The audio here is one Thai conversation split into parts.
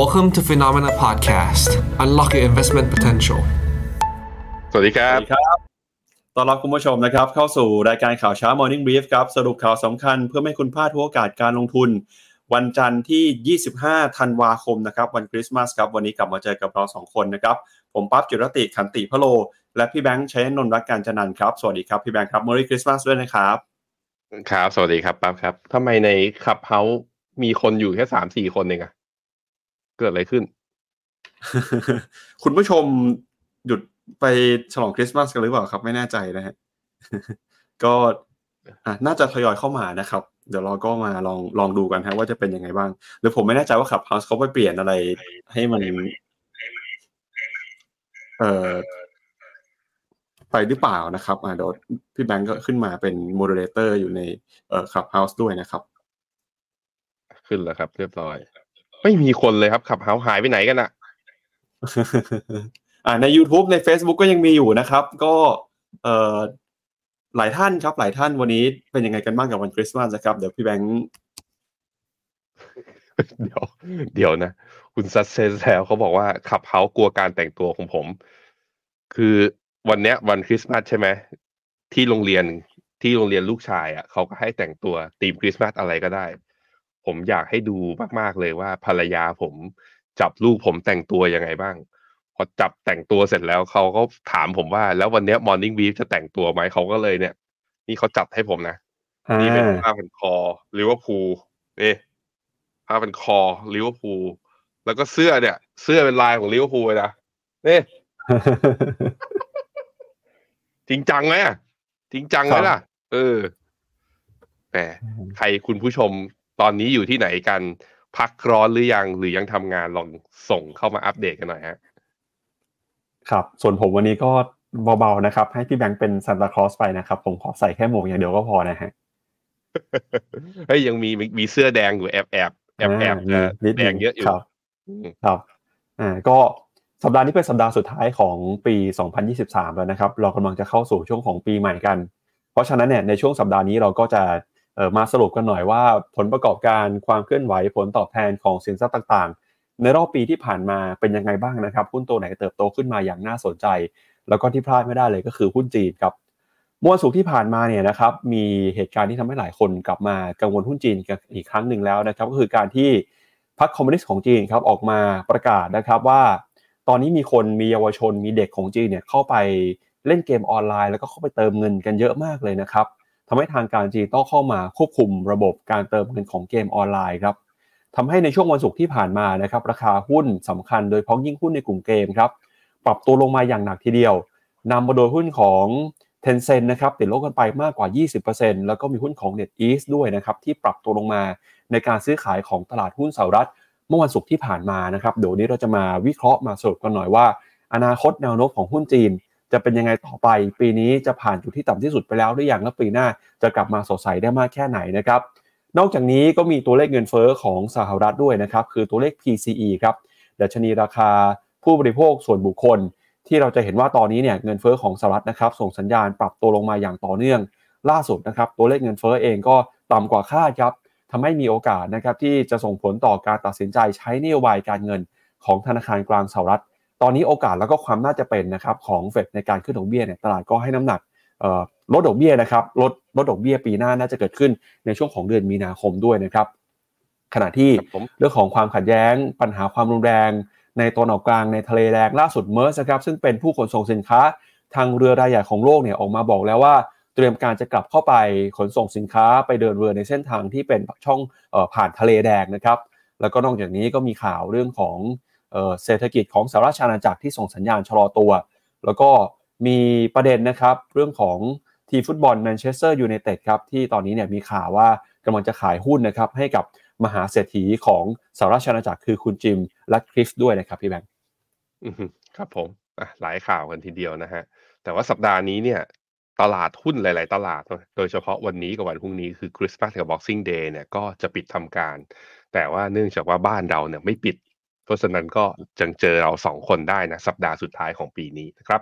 Welcome to Phenomena Podcast. Unlock your investment potential. สวัสดีครับ สวัสดีครับ ต้อนรับคุณผู้ชมนะครับ เข้าสู่รายการข่าวเช้า Morning Brief ครับ สรุปข่าวสำคัญเพื่อไม่ให้คุณพลาดทุกโอกาสการลงทุน วันจันทร์ที่ 25 ธันวาคมนะครับ วันคริสต์มาสครับ วันนี้กลับมาเจอกับเราสองคนนะครับ ผมปั๊บจุรติขันติพะโล และพี่แบงค์ชัยนนท์รักการจนันท์ครับ สวัสดีครับ พี่แบงค์ครับ Merry Christmas ด้วยนะครับ ครับ สวัสดีครับปั๊บครับทำไมในClubhouse มีคนอยู่แค่สามสี่คนเองอะ เกิดอะไรขึ้น คุณผู้ชมหยุดไปฉลองคริสต์มาสกันหรือเปล่าครับ ไม่แน่ใจนะฮะก็อะน่าจะทยอยเข้ามานะครับ เดี๋ยวเราก็มาลองลองดูกันฮะว่าจะเป็นยังไงบ้าง หรือผมไม่แน่ใจว่า Clubhouse เขาไปเปลี่ยนอะไรให้มัน เอ่อไปหรือเปล่านะครับอ่าเดี๋ยวพี่แบงก์ก็ขึ้นมาเป็น moderator อยู่ในเอ่อ Clubhouse ด้วยนะครับ ขึ้นแล้วครับ เรียบร้อย ไม่มีคนเลยครับ Clubhouse หายไปไหนกันอะอ่าใน YouTube ใน Facebook ก็ยังมีอยู่นะครับ ก็เอ่อหลายท่านครับ หลายท่านวันนี้เป็นยังไงกันบ้างกับวันคริสต์มาสนะครับ เดี๋ยวพี่แบงค์เดี๋ยว เดี๋ยวนะ คุณซัสเซนแซวเขาบอกว่า Clubhouse กลัวการแต่งตัวของผม คือวันเนี้ยวันคริสต์มาสใช่ไหมที่โรงเรียนที่โรงเรียนลูกชายอะเขาก็ให้แต่งตัวธีมคริสต์มาสอะไรก็ได้ ผมอยากให้ดูมากๆเลยว่าภรรยาผมจับลูกผมแต่งตัวยังไงบ้าง พอจับแต่งตัวเสร็จแล้วเขาก็ถามผมว่า แล้ววันเนี้ย Morning Brief จะแต่งตัวไหมเขาก็เลยเนี่ย นี่เขาจัดให้ผมนะนี่เป็นผ้าพันคอลิเวอร์พูลนี่ผ้าพันคอลิเวอร์พูลแล้วก็เสื้อเนี่ย เสื้อเป็นลายของลิเวอร์พูลเลยนะนี่จริงจังไหมอะจริงจังไหมล่ะ เออแต่ใครคุณผู้ชม ตอนนี้อยู่ที่ไหนกัน พักร้อนหรือยังหรือยังทำงานลองส่งเข้ามาอัปเดตกันหน่อยฮะครับ ส่วนผมวันนี้ก็เบาๆนะครับ ให้พี่แบงค์เป็นซานตาคลอสไปนะครับ ผมขอใส่แค่หมวกอย่างเดียวก็พอนะฮะเฮ้ยยังมีมีเสื้อแดงอยู่แอบแอบแอบแอบอ่าจะมีนิดแดงเยอะอยู่ครับอืมครับอ่าก็สัปดาห์นี้เป็นสัปดาห์สุดท้ายของปี 2023 แล้วนะครับ เรากำลังจะเข้าสู่ช่วงของปีใหม่กัน เพราะฉะนั้นเนี่ยในช่วงสัปดาห์นี้เราก็จะเอ่อ มาสรุปกันหน่อยว่าผลประกอบการความเคลื่อนไหวผลตอบแทนของสินทรัพย์ต่างๆ ในรอบปีที่ผ่านมาเป็นยังไงบ้างนะครับหุ้นตัวไหนเติบโตขึ้นมาอย่างน่าสนใจ แล้วก็ที่พลาดไม่ได้เลยก็คือหุ้นจีนครับมื่อวันศุกร์ที่ผ่านมาเนี่ยนะครับมีเหตุการณ์ที่ทำให้หลายคนกลับมากังวลหุ้นจีนกันอีกครั้งหนึ่งแล้วนะครับ ก็คือการที่พรรคคอมมิวนิสต์ของจีนครับออกมาประกาศนะครับว่า ตอนนี้มีคนมีเยาวชนมีเด็กของจีนเนี่ยเข้าไปเล่นเกมออนไลน์ แล้วก็เข้าไปเติมเงินกันเยอะมากเลยนะครับ ทำให้ทางการจีนต้องเข้ามาควบคุมระบบการเติมเงินของเกมออนไลน์ครับทำให้ในช่วงวันศุกร์ที่ผ่านมานะครับราคาหุ้นสำคัญโดยเฉพาะยิ่งหุ้นในกลุ่มเกมครับปรับตัวลงมาอย่างหนักทีเดียวนำมาโดยหุ้นของ Tencent นะครับติดลบกันไปมากกว่า 20%แล้วก็มีหุ้นของ NetEase ด้วยนะครับที่ปรับตัวลงมาในการซื้อขายของตลาดหุ้นสหรัฐ เมื่อวันศุกร์ที่ผ่านมานะครับเดี๋ยวนนี้เราจะมาวิเคราะห์มาสรุปกันหน่อยว่า อนาคตแนวโน้มของหุ้นจีน จะเป็นยังไงต่อไป ปีนี้จะผ่านจุดที่ต่ำที่สุดไปแล้วหรือยังและปีหน้าจะกลับมาสดใสได้มากแค่ไหนนะครับนอกจากนี้ก็มีตัวเลขเงินเฟ้อของสหรัฐด้วยนะครับคือตัวเลข PCE ครับดัชนีราคาผู้บริโภคส่วนบุคคล ที่เราจะเห็นว่าตอนนี้เนี่ยเงินเฟ้อของสหรัฐนะครับส่งสัญญาณปรับตัวลงมาอย่างต่อเนื่อง ล่าสุดนะครับตัวเลขเงินเฟ้อเองก็ต่ำกว่าคาดครับทำให้มีโอกาสนะครับที่จะส่งผลต่อการตัดสินใจใช้นโยบายการเงินของธนาคารกลางสหรัฐ ตอนนี้โอกาสแล้วก็ความน่าจะเป็นนะครับของเฟดในการขึ้นดอกเบี้ยเนี่ยตลาดก็ให้น้ำหนักเอ่อลดดอกเบี้ยนะครับลดลดดอกเบี้ยปีหน้าน่าจะเกิดขึ้นในช่วงของเดือนมีนาคมด้วยนะครับขณะที่ครับผมเรื่องของความขัดแย้ง ปัญหาความรุนแรง ในตะวันออกกลางในทะเลแดงล่าสุด Maersk ครับซึ่งเป็นผู้ขนส่งสินค้า ทางเรือรายใหญ่ของโลกเนี่ยออกมาบอกแล้วว่า เตรียมการจะกลับเข้าไปขนส่งสินค้าไปเดินเรือในเส้นทางที่เป็นช่องเออผ่านทะเลแดงนะครับ แล้วก็นอกจากนี้ก็มีข่าวเรื่องของ เศรษฐกิจของสหราชอาณาจักรที่ส่งสัญญาณชะลอตัว แล้วก็มีประเด็นนะครับเรื่องของทีมฟุตบอลแมนเชสเตอร์ยูไนเต็ดครับที่ตอนนี้เนี่ยมีข่าวว่ากำลังจะขายหุ้นนะครับให้กับมหาเศรษฐีของสหราชอาณาจักรคือคุณจิมและคริสด้วยนะครับพี่แบงค์ครับผมหลายข่าวกันทีเดียวนะฮะแต่ว่าสัปดาห์นี้เนี่ยตลาดหุ้นหลาย ๆ ตลาด โดยเฉพาะวันนี้กับวันพรุ่งนี้คือคริสต์มาสกับ Boxing Day เนี่ยก็จะปิดทำการ แต่ว่าเนื่องจากว่าบ้านเราเนี่ยไม่ปิด เพราะฉะนั้นก็จังเจอเราสองคนได้นะสัปดาห์สุดท้ายของปีนี้นะครับ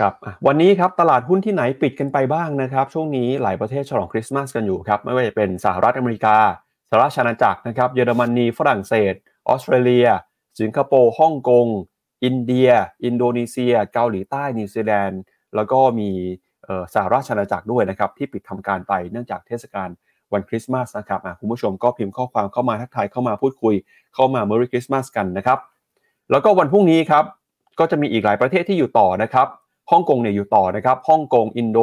ครับวันนี้ครับตลาดหุ้นที่ไหนปิดกันไปบ้างนะครับช่วงนี้หลายประเทศฉลองคริสต์มาสกันอยู่ครับไม่ว่าจะเป็นสหรัฐอเมริกาสหราชอาณาจักรนะครับเยอรมนีฝรั่งเศสออสเตรเลีย สิงคโปร์ฮ่องกงอินเดีย อินโดนีเซีย เกาหลีใต้นิวซีแลนด์ แล้วก็มีสหราชอาณาจักรด้วยนะครับที่ปิดทำการไปเนื่องจากเทศกาล วันคริสต์มาสนะครับคุณผู้ชมก็พิมพ์ข้อความเข้ามาทักทายเข้ามาพูดคุยเข้ามา Merry Christmas กันนะครับแล้วก็วันพรุ่งนี้ครับก็จะมีอีกหลายประเทศที่หยุดต่อนะครับฮ่องกงเนี่ยหยุดต่อนะครับฮ่องกงอินโด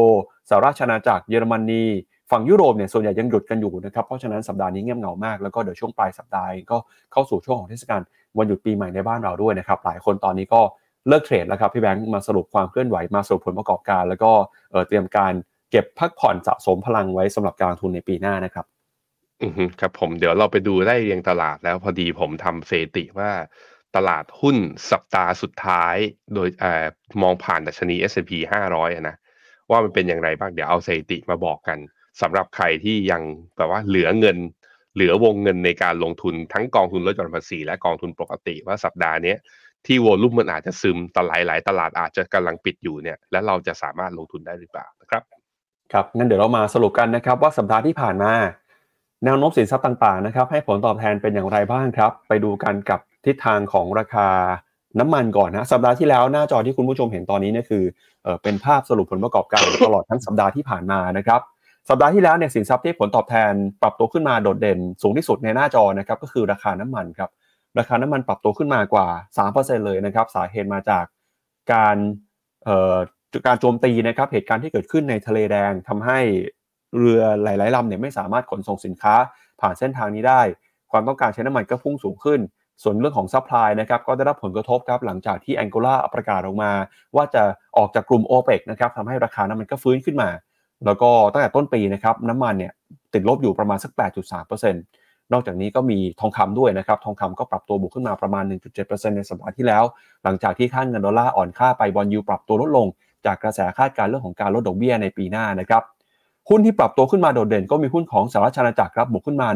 สหราชอาณาจักรเยอรมนีฝั่งยุโรปเนี่ยส่วนใหญ่ยังหยุดกันอยู่นะครับเพราะฉะนั้นสัปดาห์นี้เงียบเหงามากแล้วก็เดี๋ยวช่วงปลายสัปดาห์ก็เข้าสู่ช่วงของเทศกาลวันหยุดปีใหม่ในบ้านเราด้วยนะครับหลายคนตอนนี้ก็เลิกเทรดแล้วครับพี่แบงค์มาสรุปความเคลื่อนไหวมาสรุปผลประกอบการ แล้วก็เตรียมการ เก็บพักผ่อนสะสมพลังไว้สำหรับการลงทุนในปีหน้านะครับ อือครับผมเดี๋ยวเราไปดูได้เรียงตลาดแล้วพอดีผมทำเซติว่าตลาดหุ้นสัปดาห์สุดท้าย โดยอมองผ่านดัชนี S&P 500 นะว่ามันเป็นอย่างไรบ้างเดี๋ยวเอาเซติมาบอกกันสำหรับใครที่ยังแบบว่าเหลือเงิน เหลือวงเงินในการลงทุนทั้งกองทุนลดหย่อนภาษีและกองทุนปกติว่าสัปดาห์นี้ที่วอลุ่มมันอาจจะซึมตลาดหลายตลาดอาจจะกำลังปิดอยู่เนี่ย แล้วเราจะสามารถลงทุนได้หรือเปล่านะครับ ครับงั้นเดี๋ยวเรามาสรุปกันนะครับว่าสัปดาห์ที่ผ่านมา แนวโน้มสินทรัพย์ต่างๆนะครับให้ผลตอบแทนเป็นอย่างไรบ้างครับ ไปดูกันกับทิศทางของราคาน้ำมันก่อนนะสัปดาห์ที่แล้วหน้าจอที่คุณผู้ชมเห็นตอนนี้เนี่ยคือเออเป็นภาพสรุปผลประกอบการตลอดทั้งสัปดาห์ที่ผ่านมานะครับสัปดาห์ที่แล้วเนี่ยสินทรัพย์ที่ผลตอบแทนปรับตัวขึ้นมาโดดเด่น สูงที่สุดในหน้าจอนะครับก็คือราคาน้ำมันครับราคาน้ำมันปรับตัวขึ้นมากว่า 3%เลยนะครับสาเหตุมาจากการ การโจมตีนะครับเหตุการณ์ที่เกิดขึ้นในทะเลแดงทำให้เรือหลายๆลำเนี่ยไม่สามารถขนส่งสินค้าผ่านเส้นทางนี้ได้ ความต้องการใช้น้ำมันก็พุ่งสูงขึ้น ส่วนเรื่องของ supply นะครับก็ได้รับผลกระทบครับหลังจากที่แองโกลาประกาศออกมา ว่าจะออกจากกลุ่มโอเปกนะครับทำให้ราคาน้ำมันก็ฟื้นขึ้นมา แล้วก็ตั้งแต่ต้นปีนะครับน้ำมันเนี่ยติดลบอยู่ประมาณสัก 8.3%นอกจากนี้ก็มีทองคำด้วยนะครับ ทองคำก็ปรับตัวบวกขึ้นมาประมาณ 1.7%ในสัปดาห์ที่แล้ว หลังจากที่ค่าเงินดอลลาร์อ่อนค่าไป bond yield ปรับตัวลดลง จากกระแสคาดการณ์เรื่องของการลดดอกเบี้ยในปีหน้านะครับหุ้นที่ปรับตัวขึ้นมาโดดเด่นก็มีหุ้นของสหรัฐอาณาจักรครับบวกขึ้นมา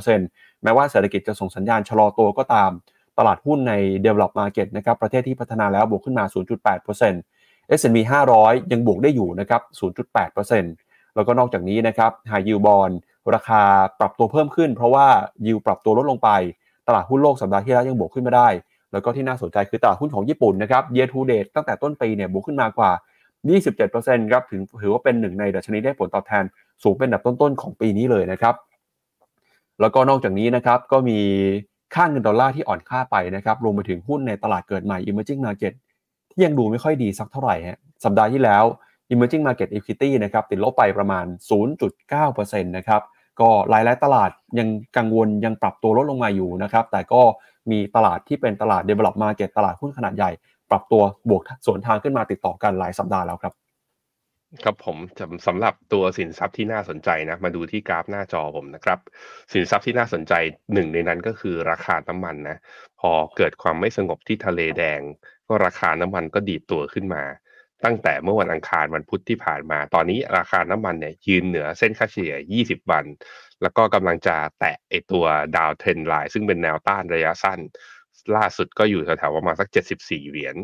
1.6%แม้ว่าเศรษฐกิจจะส่งสัญญาณชะลอตัวก็ตาม ตลาดหุ้นใน develop market นะครับประเทศที่พัฒนาแล้วบวกขึ้นมา 0.8% S&P 500 ยังบวกได้อยู่นะครับ 0.8%แล้วก็นอกจากนี้นะครับ high yield bond ราคาปรับตัวเพิ่มขึ้น เพราะว่ายิวปรับตัวลดลงไป ตลาดหุ้นโลกสัปดาห์ที่แล้วยังบวกขึ้นมาได้ แล้วก็ที่น่าสนใจคือตลาดหุ้นของญี่ปุ่นนะครับ year to date ตั้งแต่ต้นปีเนี่ยบวกขึ้นมากว่า 27%ครับถึงถือว่าเป็นหนึ่งในดัชนีได้ผลตอบแทนสูงเป็นอันดับต้นๆของปีนี้เลยนะครับแล้วก็นอกจากนี้นะครับก็มีค่าเงินดอลลาร์ที่อ่อนค่าไปนะครับรวมไปถึงหุ้นในตลาดเกิดใหม่ emerging market ที่ยังดูไม่ค่อยดีสักเท่าไหร่ฮะสัปดาห์ที่แล้ว emerging market equity นะครับติดลบไปประมาณ 0.9%นะครับก็หลายๆตลาดยังกังวลยังปรับตัวลดลงมาอยู่นะครับแต่ก็ มีตลาดที่เป็นตลาด develop market ตลาดหุ้นขนาดใหญ่ ปรับตัวบวกสวนทางขึ้นมาติดต่อกันหลายสัปดาห์แล้วครับครับผมสำหรับตัวสินทรัพย์ที่น่าสนใจนะมาดูที่กราฟหน้าจอผมนะครับ สินทรัพย์ที่น่าสนใจหนึ่งในนั้นก็คือราคาน้ำมันนะพอเกิดความไม่สงบที่ทะเลแดง ก็ราคาน้ำมันก็ดีดตัวขึ้นมา ตั้งแต่เมื่อวันอังคารวันพุธที่ผ่านมา ตอนนี้ราคาน้ำมันเนี่ยยืนเหนือเส้นค่าเฉลี่ย 20 วัน แล้วก็กำลังจะแตะไอตัวดาวเทรนไลน์ซึ่งเป็นแนวต้านระยะสั้น ล่าสุดก็อยู่แถวๆประมาณสัก 74 เหรียญ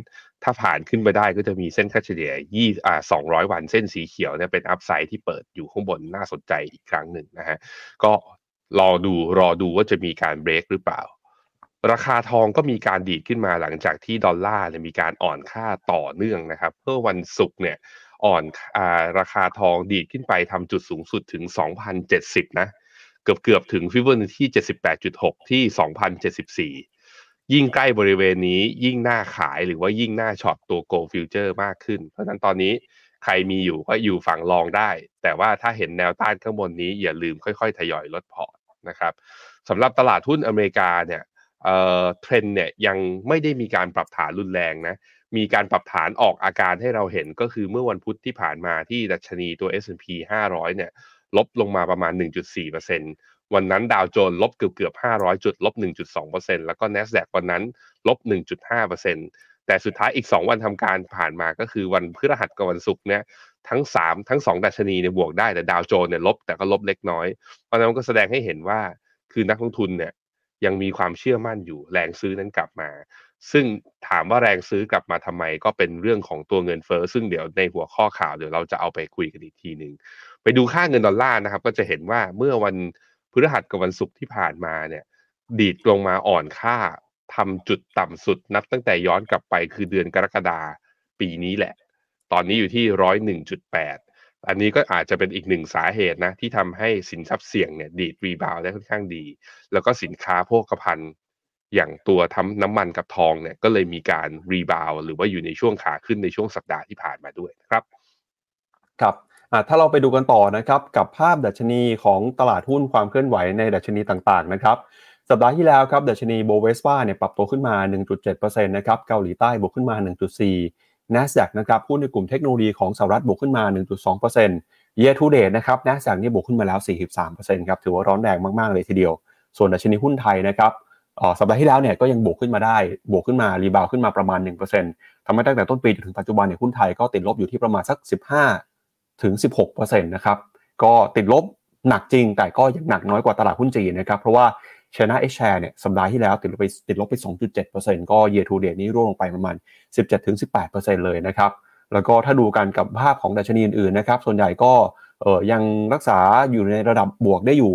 ถ้าผ่านขึ้นไปได้ก็จะมีเส้นค่าเฉลี่ย2อ่า200 วันเส้นสีเขียวเนี่ยเป็นอัพไซด์ที่เปิดอยู่ข้างบนน่าสนใจอีกครั้งหนึ่งนะฮะ ก็รอดูรอดูว่าจะมีการเบรกหรือเปล่า ราคาทองก็มีการดีดขึ้นมาหลังจากที่ดอลลาร์เนี่ยมีการอ่อนค่าต่อเนื่องนะครับเพื่อวันศุกร์เนี่ยอ่อนอาราคาทองดีดขึ้นไปทำจุดสูงสุดถึง 2,070 นะ เกือบเกือบถึงฟิวเจอร์ที่ 78.6 ที่ 2,074 ยิ่งใกล้บริเวณนี้ยิ่งน่าขายหรือว่ายิ่งน่า short ตัว gold futures มากขึ้น เพราะฉะนั้นตอนนี้ใครมีอยู่ก็อยู่ฝั่ง long ได้ แต่ว่าถ้าเห็นแนวต้านข้างบนนี้อย่าลืมค่อยๆ ทยอยลดพอร์ตนะครับสำหรับตลาดหุ้นอเมริกาเนี่ย เทรนเนี่ยยังไม่ได้มีการปรับฐานรุนแรงนะมีการปรับฐานออกอาการให้เราเห็นก็คือเมื่อวันพุธที่ผ่านมาที่ดัชนีตัว S&P 500 เนี่ยลบลงมาประมาณ 1.4%วันนั้นดาวโจนลบเกือบเกือบ 500 จุด ลบ 1.2%แล้วก็ NASDAQ วันนั้นลบ 1.5%แต่สุดท้ายอีก 2 วันทำการผ่านมาก็คือวันพฤหัสกับวันศุกร์เนี่ยทั้ง 3 ทั้ง 2 ดัชนีเนี่ยบวกได้แต่ดาวโจนเนี่ยลบแต่ก็ลบเล็กน้อย เพราะนั้นก็แสดงให้เห็นว่าคือนักลงทุนเนี่ย ยังมีความเชื่อมั่นอยู่แรงซื้อนั้นกลับมา ซึ่งถามว่าแรงซื้อกลับมาทำไม ก็เป็นเรื่องของตัวเงินเฟอ้อซึ่งเดี๋ยวในหัวข้อข่าวเดี๋ยวเราจะเอาไปคุยกันอีกทีหนึ่งไปดูค่าเงินดอลลาร์นะครับ ก็จะเห็นว่าเมื่อวันพฤหัสกับวันศุกร์ที่ผ่านมาเนี่ย ดีดลงมาอ่อนค่าทำจุดต่ำสุดนับตั้งแต่ย้อนกลับไปคือเดือนกรกฎาปีนี้แหละ ตอนนี้อยู่ที่ร้อยหนึ่งจุดแปด อันนี้ก็อาจจะเป็นอีกหนึ่งสาเหตุนะที่ทำให้สินทรัพย์เสี่ยงเนี่ยดีด rebound ได้ค่อนข้างดี แล้วก็สินค้าโภคภัณฑ์อย่างตัวทำน้ำมันกับทองเนี่ยก็เลยมีการ rebound หรือว่าอยู่ในช่วงขาขึ้นในช่วงสัปดาห์ที่ผ่านมาด้วยนะครับ ครับถ้าเราไปดูกันต่อนะครับกับภาพดัชนีของตลาดหุ้นความเคลื่อนไหวในดัชนีต่างๆนะครับสัปดาห์ที่แล้วครับดัชนี Bovespa เนี่ยปรับตัวขึ้นมา 1.7%นะครับเกาหลีใต้บวกขึ้นมา 1.4 NASDAQ นะครับหุ้นในกลุ่มเทคโนโลยีของสหรัฐบวกขึ้นมา 1.2% Year to date นะครับ NASDAQ นี่บวกขึ้นมาแล้ว 43%ครับถือว่าร้อนแรงมากๆเลยทีเดียว ส่วนดัชนีหุ้นไทยนะครับสัปดาห์ที่แล้วเนี่ยก็ยังบวกขึ้นมาได้ บวกขึ้นมา rebound ขึ้นมาประมาณ 1%ทำให้ตั้งแต่ต้นปีจนถึงปัจจุบันเนี่ยหุ้นไทยก็ติดลบอยู่ที่ประมาณสัก 15ถึง16%นะครับก็ติดลบหนักจริงแต่ก็ยังหนักน้อยกว่าตลาดหุ้นจีนนะครับเพราะว่า ชนะเอชแชร์เนี่ยสัปดาห์ที่แล้วติดลบไปติดลบไป 2.7%ก็เย a r to date นี้ร่วงลงไปประมาณ 17-18%เลยนะครับแล้วก็ถ้าดูกันกับภาพของดัชนีอื่นๆนะครับส่วนใหญ่ก็เออยังรักษาอยู่ในระดับบวกได้อยู่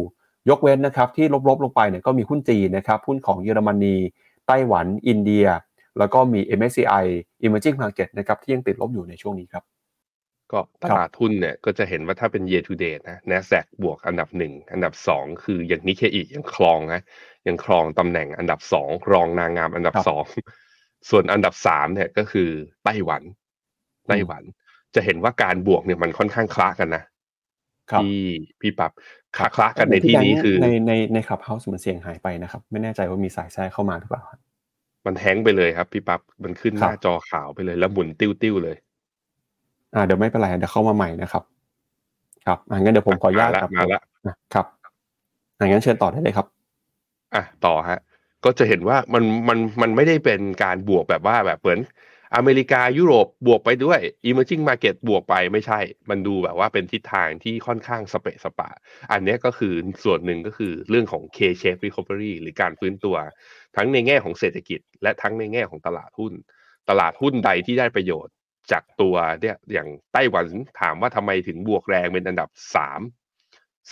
ยกเว้นนะครับที่ลบๆลงไปเนี่ยก็มีหุ้นจีนนะครับหุ้นของเยอรมนี ไต้หวัน อินเดีย แล้วก็มี MSCI Emerging Market นะครับที่ยังติดลบอยู่ในช่วงนี้ครับ ก็ตลาดหุ้นเนี่ยก็จะเห็นว่าถ้าเป็น year to date นะ NASDAQ บวกอันดับหนึ่งอันดับสองคืออย่างนิเคอียังครองนะยังครองตำแหน่งอันดับสองรองนางงามอันดับสองส่วนอันดับสามเนี่ยก็คือไต้หวัน ไต้หวัน จะเห็นว่าการบวกเนี่ยมันค่อนข้างคล้ากันนะพี่พี่ปับคล้าคล้ากันในที่นี้คือในในในคลับเฮาส์มันเสียงหายไปนะครับ ไม่แน่ใจว่ามีสายแทรกเข้ามาหรือเปล่ามันแฮงไปเลยครับ พี่ปับ๊บมันขึ้นหน้าจอขาวไปเลย แล้วหมุนติ้วติ้วเลย อ่าเดี๋ยวไม่เป็นไรเดี๋ยวเข้ามาใหม่นะครับ ครับอ่างั้นเดี๋ยวผมขออนุญาตครับมาแล้วครับอ่างั้นเชิญต่อได้เลยครับอะต่อฮะ ก็จะเห็นว่ามันมันมันไม่ได้เป็นการบวกแบบว่าแบบเหมือนอเมริกายุโรปบวกไปด้วย emerging market บวกไปไม่ใช่ มันดูแบบว่าเป็นทิศทางที่ค่อนข้างสเปะสปะ อันนี้ก็คือส่วนหนึ่งก็คือเรื่องของ K-shape recovery หรือการฟื้นตัว ทั้งในแง่ของเศรษฐกิจ และทั้งในแง่ของตลาดหุ้น ตลาดหุ้นใดที่ได้ประโยชน์ จากตัวเนี่ยอย่างไต้หวันถามว่าทำไมถึงบวกแรงเป็นอันดับสาม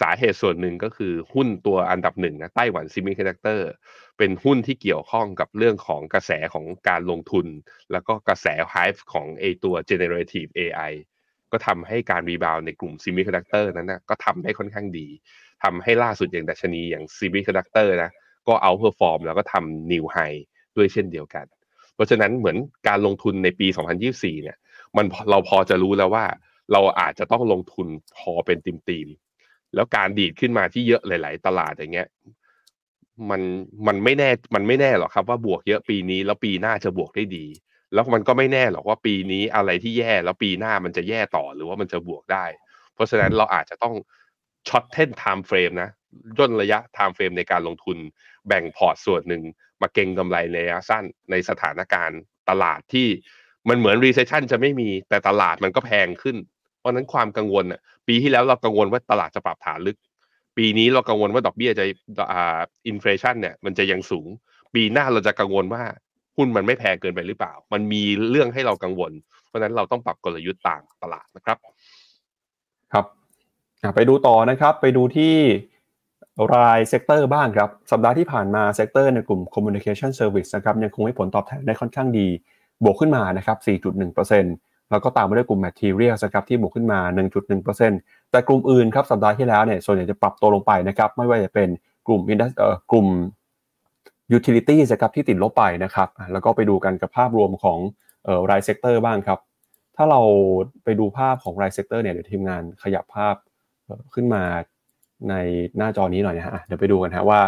สาเหตุส่วนหนึ่งก็คือหุ้นตัวอันดับหนึ่งนะ Taiwan Semiconductor เป็นหุ้นที่เกี่ยวข้องกับเรื่องของกระแสของการลงทุน แล้วก็กระแส hype ของไอตัว generative AI ก็ทำให้การ rebound ในกลุ่ม semiconductor นั้นนะก็ทำได้ค่อนข้างดีทำให้ล่าสุดอย่างดัชนีอย่าง semiconductor นะก็ outperform แล้วก็ทำ new high ด้วยเช่นเดียวกัน เพราะฉะนั้นเหมือนการลงทุนในปี 2024 เนี่ย มันเราพอจะรู้แล้วว่า เราอาจจะต้องลงทุนพอเป็นธีมธีมแล้วการดีดขึ้นมาที่เยอะหลาย ๆ ตลาดอย่างเงี้ยมันมันไม่แน่มันไม่แน่หรอกครับ ว่าบวกเยอะปีนี้แล้วปีหน้าจะบวกได้ดี แล้วมันก็ไม่แน่หรอกว่าปีนี้อะไรที่แย่แล้วปีหน้ามันจะแย่ต่อหรือว่ามันจะบวกได้ เพราะฉะนั้นเราอาจจะต้อง shorten timeframe นะย่นระยะ timeframe ในการลงทุนแบ่งพอร์ตส่วนหนึ่งมาเก็งกำไรในระยะสั้นในสถานการณ์ตลาดที่ มันเหมือน recession จะไม่มีแต่ตลาดมันก็แพงขึ้น เพราะนั้นความกังวลอะปีที่แล้วเรากังวลว่าตลาดจะปรับฐานลึก ปีนี้เรากังวลว่าดอกเบี้ยจะอ่า inflation เนี่ยมันจะยังสูง ปีหน้าเราจะกังวลว่าหุ้นมันไม่แพงเกินไปหรือเปล่า มันมีเรื่องให้เรากังวล เพราะนั้นเราต้องปรับกลยุทธ์ตามตลาดนะครับ ครับไปดูต่อนะครับ ไปดูที่ราย sector บ้างครับ สัปดาห์ที่ผ่านมา sector ในกลุ่ม Communication Service นะครับยังคงให้ผลตอบแทนได้ค่อนข้างดี บวกขึ้นมานะครับ 4.1%แล้วก็ตามมาด้วยกลุ่ม Material นะครับที่บวกขึ้นมา 1.1%แต่กลุ่มอื่นครับสัปดาห์ที่แล้วเนี่ยส่วนใหญ่จะปรับตัวลงไปนะครับไม่ว่าจะเป็นกลุ่ม Indus เอ่อกลุ่ม Utility นะครับที่ติดลบไปนะครับแล้วก็ไปดูกันกับภาพรวมของเอ่อราย sector บ้างครับถ้าเราไปดูภาพของราย sector เนี่ยเดี๋ยวทีมงานขยับภาพขึ้นมาในหน้าจอนี้หน่อยนะฮะเดี๋ยวไปดูกันฮะว่า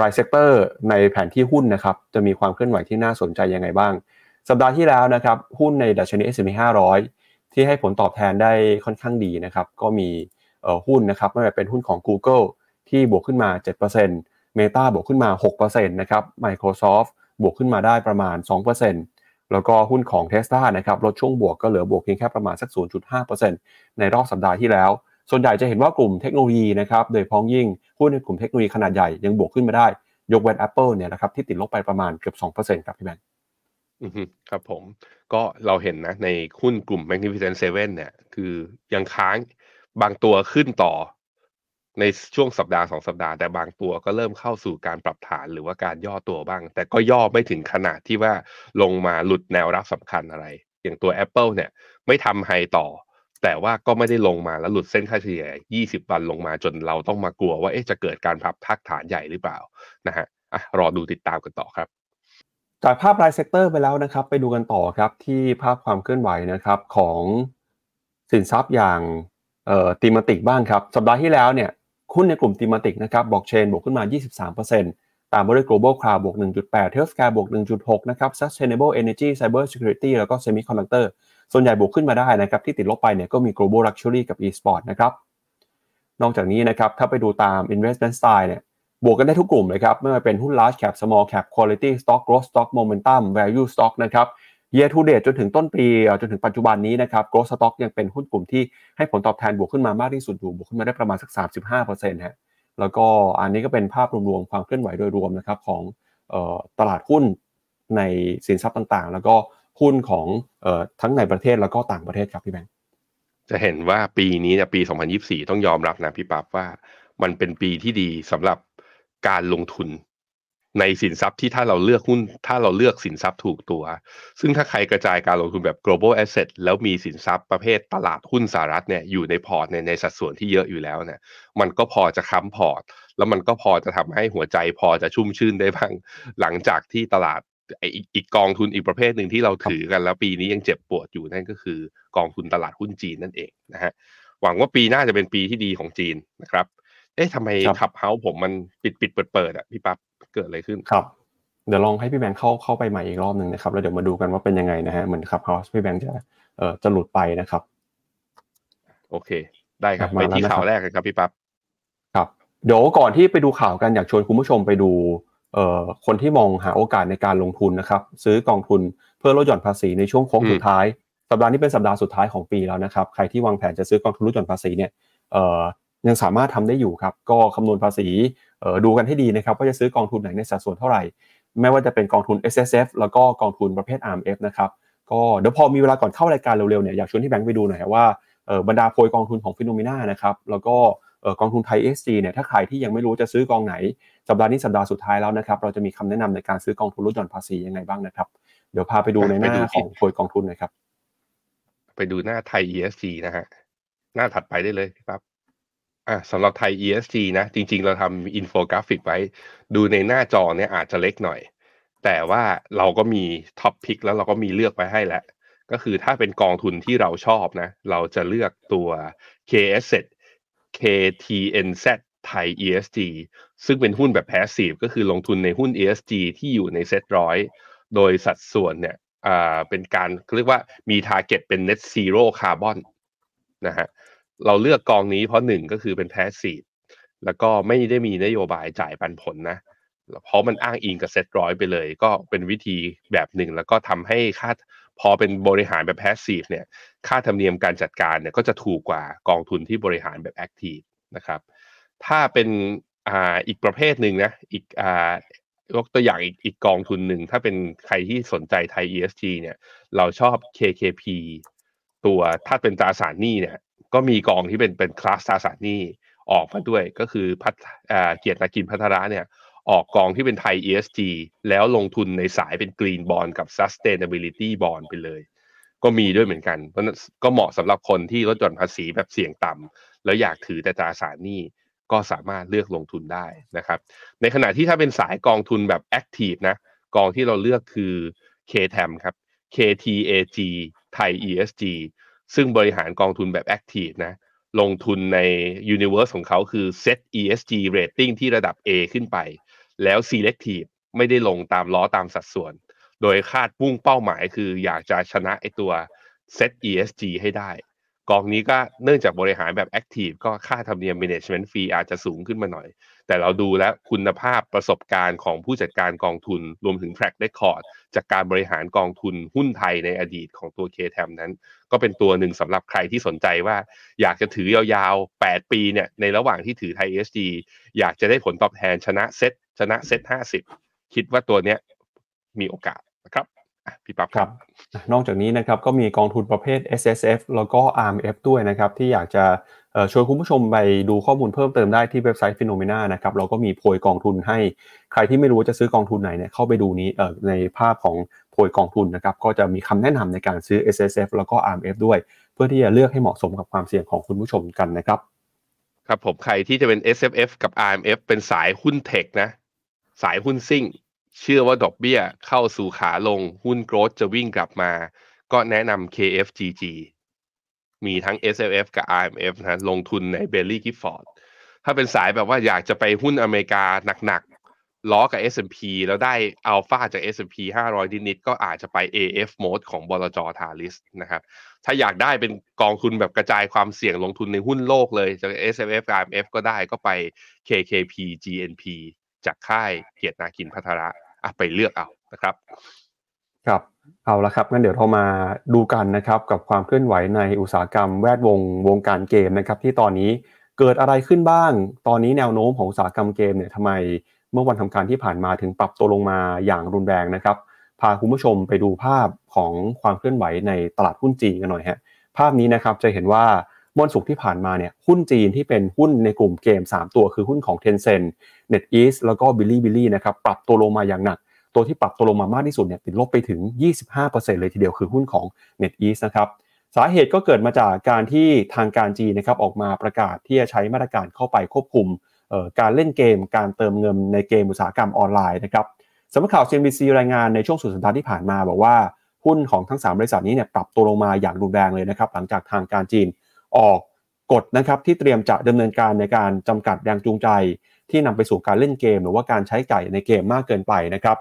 ราย sector ในแผนที่หุ้นนะครับจะมีความเคลื่อนไหวที่น่าสนใจยังไงบ้าง สัปดาห์ที่แล้วนะครับหุ้นในดัชนี S&P 500 ที่ให้ผลตอบแทนได้ค่อนข้างดีนะครับก็มีหุ้นนะครับไม่ว่าเป็นหุ้นของ Google ที่บวกขึ้นมา 7% Meta บวกขึ้นมา 6%นะครับ Microsoft บวกขึ้นมาได้ประมาณ 2%แล้วก็หุ้นของ Tesla นะครับลดช่วงบวกก็เหลือบวกเพียงแค่ประมาณสัก 0.5%ในรอบสัปดาห์ที่แล้ว ส่วนใหญ่จะเห็นว่ากลุ่มเทคโนโลยีนะครับโดยพ้องยิ่งหุ้นในกลุ่มเทคโนโลยีขนาดใหญ่ยังบวกขึ้นมาได้ ยกเว้น Apple เนี่ยนะครับที่ติดลบไปประมาณเกือบ 2%ครับพี่แบงค์ อืครับผม ก็เราเห็นนะ ในหุ้นกลุ่ม Magnificent Seven เนี่ย คือยังค้างบางตัวขึ้นต่อ ในช่วงสัปดาห์สองสัปดาห์แต่บางตัวก็เริ่มเข้าสู่การปรับฐานหรือว่าการย่อตัวบ้าง แต่ก็ย่อไม่ถึงขนาดที่ว่าลงมาหลุดแนวรับสำคัญอะไร อย่างตัว Apple เนี่ย ไม่ทำไฮต่อ แต่ว่าก็ไม่ได้ลงมาแล้วหลุดเส้นค่าเฉลี่ย 20 วันลงมาจนเราต้องมากลัวว่าเอ๊ะจะเกิดการพับทักฐานใหญ่หรือเปล่านะฮะอะรอดูติดตามกันต่อครับ จากภาพราย sector ไปแล้วนะครับ ไปดูกันต่อครับที่ภาพความเคลื่อนไหวนะครับของสินทรัพย์อย่างเอ่อ thematic บ้างครับสัปดาห์ที่แล้วเนี่ยหุ้นในกลุ่ม thematic นะครับบล็อกเชนบวกขึ้นมา 23%ตามมาด้วย global cloud บวก 1.8 healthcare บวก 1.6 นะครับ sustainable energy cyber security แล้วก็ semiconductor ส่วนใหญ่บวกขึ้นมาได้นะครับที่ติดลบไปเนี่ยก็มี global luxury กับ e-sport นะครับนอกจากนี้นะครับถ้าไปดูตาม investment style เนี่ย บวกกันได้ทุกกลุ่มเลยครับไม่ว่าเป็นหุ้น large cap small cap quality stock growth stock momentum value stock นะครับ year to date จนถึงต้นปีจนถึงปัจจุบันนี้นะครับ growth stock ยังเป็นหุ้นกลุ่มที่ให้ผลตอบแทนบวกขึ้นมามากที่สุดอยู่บวกขึ้นมาได้ประมาณสัก 35%ฮะแล้วก็อันนี้ก็เป็นภาพรวมๆความเคลื่อนไหวโดยรวมนะครับของตลาดหุ้นในสินทรัพย์ต่างๆ แล้วก็หุ้นของทั้งในประเทศแล้วก็ต่างประเทศครับพี่แบงค์จะเห็นว่าปีนี้เนี่ยปี 2024 ต้องยอมรับนะพี่ปั๊บว่ามันเป็นปีที่ดีสำหรับ การลงทุนในสินทรัพย์ที่ถ้าเราเลือกหุ้น ถ้าเราเลือกสินทรัพย์ถูกตัว ซึ่งถ้าใครกระจายการลงทุนแบบ global asset แล้วมีสินทรัพย์ประเภทตลาดหุ้นสหรัฐเนี่ยอยู่ในพอร์ตในในสัดส่วนที่เยอะอยู่แล้วเนี่ยมันก็พอจะค้ำพอร์ต แล้วมันก็พอจะทำให้หัวใจพอจะชุ่มชื่นได้บ้าง หลังจากที่ตลาดอีกกองทุนอีกประเภทหนึ่งที่เราถือกันแล้วปีนี้ยังเจ็บปวดอยู่นั่นก็คือกองทุนตลาดหุ้นจีนนั่นเองนะฮะหวังว่าปีหน้าจะเป็นปีที่ดีของจีนนะครับ เอ๊ะทำไมขับเฮาผมมันปิดปิดเปิดเปิดอะพี่ปั๊บเกิดอะไรขึ้นครับ เดี๋ยวลองให้พี่แบงค์เข้าเข้าไปใหม่อีกรอบหนึ่งนะครับแล้วเดี๋ยวมาดูกันว่าเป็นยังไงนะฮะเหมือนขับเฮาส์พี่แบงค์จะเอ่อจะหลุดไปนะครับ โอเค ได้ครับไปที่ข่าวแรกเลยครับพี่ปั๊บครับเดี๋ยวก่อนที่ไปดูข่าวกันอยากชวนคุณผู้ชมไปดูเอ่อคนที่มองหาโอกาสในการลงทุนนะครับ ซื้อกองทุนเพื่อลดหย่อนภาษีในช่วงโค้งสุดท้ายสัปดาห์นี้เป็นสัปดาห์สุดท้ายของปีแล้วนะครับ ใครที่วางแผนจะซื้อกองทุนลดหย่อนภาษีเนี่ยเอ่อ ยังสามารถทำได้อยู่ครับ ก็คำนวณภาษีดูกันให้ดีนะครับว่าจะซื้อกองทุนไหนในสัดส่วนเท่าไหร่ ไม่ว่าจะเป็นกองทุน S S F แล้วก็กองทุนประเภท R M F นะครับก็เดี๋ยวพอมีเวลาก่อนเข้ารายการเร็วๆเนี่ยอยากชวนที่แบงค์ไปดูหน่อยว่าบรรดาโพยกองทุนของฟิโนเมนานะครับแล้วก็กองทุนไทย SG เนี่ยถ้าใครที่ยังไม่รู้จะซื้อกองไหน สัปดาห์นี้สัปดาห์สุดท้ายแล้วนะครับเราจะมีคำแนะนำในการซื้อกองทุนลดหย่อนภาษียังไงบ้างนะครับ เดี๋ยวพาไปดูในหน้าของโพยกองทุนหน่อยครับ ไปดูหน้าไทย ESG นะฮะหน้าถัดไปได้เลยครับ อะสำหรับไทย ESG นะ จริง ๆ เราทำอินโฟกราฟิกไว้ ดูในหน้าจอเนี่ยอาจจะเล็กหน่อย แต่ว่าเราก็มี top pick แล้วเราก็มีเลือกไว้ให้แล้ว ก็คือถ้าเป็นกองทุนที่เราชอบนะ เราจะเลือกตัว KS KTNZ ไทย ESG ซึ่งเป็นหุ้นแบบ passive ก็คือลงทุนในหุ้น ESG ที่อยู่ในเซ็ตร้อยโดยสัดส่วนเนี่ยอ่าเป็นการเรียกว่ามี target เป็น net zero carbon นะฮะ เราเลือกกองนี้เพราะหนึ่งก็คือเป็น passive แล้วก็ไม่ได้มีนโยบายจ่ายปันผลนะ เพราะมันอ้างอิงกับเซ็ตร้อยไปเลย ก็เป็นวิธีแบบหนึ่ง แล้วก็ทำให้ค่าพอเป็นบริหารแบบแพสซีฟเนี่ยค่าธรรมเนียมการจัดการเนี่ยก็จะถูกกว่ากองทุนที่บริหารแบบแอคทีฟนะครับถ้าเป็นอ่าอีกประเภทหนึ่งนะอีกอ่ายกตัวอย่างอีกอีกกองทุนหนึ่งถ้าเป็นใครที่สนใจไทย ESG เนี่ยเราชอบ KKP ตัวถ้าเป็นตราสารหนี้เนี่ย ก็มีกองที่เป็นเป็นคลาสตราสารหนี้ออกมาด้วยก็คือพัฒเกียรตินากินพัฒระเนี่ยออกกองที่เป็นไทย ESG แล้วลงทุนในสายเป็นกรีนบอลกับ sustainability bond ไปเลย ก็มีด้วยเหมือนกัน เพราะนั้นก็เหมาะสำหรับคนที่ลดหย่อนภาษีแบบเสี่ยงต่ำแล้วอยากถือแต่ตราสารหนี้ก็สามารถเลือกลงทุนได้นะครับ ในขณะที่ถ้าเป็นสายกองทุนแบบ active นะกองที่เราเลือกคือ KTAM ครับ KTAG ไทย ESG ซึ่งบริหารกองทุนแบบ Active นะลงทุนใน Universe ของเขาคือ Set ESG Rating ที่ระดับ A ขึ้นไป แล้ว Selective ไม่ได้ลงตามล้อตามสัดส่วน โดยคาดพุ่งเป้าหมายคืออยากจะชนะไอตัว Set ESG ให้ได้ กองนี้ก็เนื่องจากบริหารแบบแอคทีฟก็ค่าธรรมเนียม management fee อาจจะสูงขึ้นมาหน่อย แต่เราดูแล้วคุณภาพประสบการณ์ของผู้จัดการกองทุน รวมถึง track record จากการบริหารกองทุนหุ้นไทยในอดีตของตัว KTM นั้น ก็เป็นตัวหนึ่งสำหรับใครที่สนใจว่า อยากจะถือยาวๆ 8 ปีเนี่ยในระหว่างที่ถือไทย ESG อยากจะได้ผลตอบแทนชนะเซ็ตชนะ SET50 คิดว่าตัวเนี้ยมีโอกาสนะครับ พี่ปั๊บครับ นอกจากนี้นะครับก็มีกองทุนประเภท S S F แล้วก็ R M F ด้วยนะครับที่อยากจะชวนคุณผู้ชมไปดูข้อมูลเพิ่มเติมได้ที่เว็บไซต์ Finnomena นะครับเราก็มีโพยกองทุนให้ใครที่ไม่รู้ว่าจะซื้อกองทุนไหนเนี่ยเข้าไปดูนี้ในภาพของโพยกองทุนนะครับก็จะมีคำแนะนำในการซื้อ S S F แล้วก็ R M F ด้วย เพื่อที่จะเลือกให้เหมาะสมกับความเสี่ยงของคุณผู้ชมกันนะครับครับผมใครที่จะเป็น S F F กับ R M F เป็นสายหุ้นเทคนะสายหุ้นซิ่ง เชื่อว่าดอกเบี้ยเข้าสู่ขาลงหุ้นโกรดจะวิ่งกลับมา ก็แนะนำ KFGG มีทั้ง SLF กับ RMF นะลงทุนใน b e l l y Gifford ถ้าเป็นสายแบบว่าอยากจะไปหุ้นอเมริกาหนักๆ ล้อกับ S&P แล้วได้อัลฟาจาก S&P 500 นิดๆ ก็อาจจะไป AF mode ของบลจทาริสนะครับ ถ้าอยากได้เป็นกองทุนแบบกระจายความเสี่ยงลงทุนในหุ้นโลกเลยจาก S F F R M F ก็ได้ก็ไป KKP GNP จากค่ายเกียรตินาคินพัทระ อะไปเลือกเอานะครับ ครับเอาละครับงั้นเดี๋ยวเรามาดูกันนะครับกับความเคลื่อนไหวในอุตสาหกรรมแวดวงวงการเกมนะครับ ที่ตอนนี้เกิดอะไรขึ้นบ้าง ตอนนี้แนวโน้มของอุตสาหกรรมเกมเนี่ยทำไมเมื่อวันทำการที่ผ่านมาถึงปรับตัวลงมาอย่างรุนแรงนะครับ พาคุณผู้ชมไปดูภาพของความเคลื่อนไหวในตลาดหุ้นจีนกันหน่อยฮะภาพนี้นะครับจะเห็นว่า มื่อสุกที่ผ่านมาเนี่ยหุ้นจีนที่เป็นหุ้นในกลุ่มเกม 3 ตัวคือหุ้นของ Tencent NetEase แล้วก็ Bilibili นะครับปรับตัวลงมาอย่างหนัก ตัวที่ปรับตัวลงมามากที่สุดเนี่ยติดลบไปถึง 25%เลยทีเดียวคือหุ้นของ NetEase นะครับสาเหตุก็เกิดมาจากการที่ทางการจีนนะครับออกมาประกาศที่จะใช้มาตรการเข้าไปควบคุมการเล่นเกม การเติมเงินในเกมอุตสาหกรรมออนไลน์นะครับสำนักข่าว CNBC รายงานในช่วงสุดสัปดาห์ที่ผ่านมาบอกว่าหุ้นของทั้ง 3 บริษัทนี้เนี่ยปรับตัวลงมาอย่างรุนแรงเลยนะครับหลังจากทางการจีน ออกกฎนะครับที่เตรียมจะดำเนินการในการจำกัดแรงจูงใจ ที่นำไปสู่การเล่นเกม หรือว่าการใช้ไก่ในเกมมากเกินไปนะครับ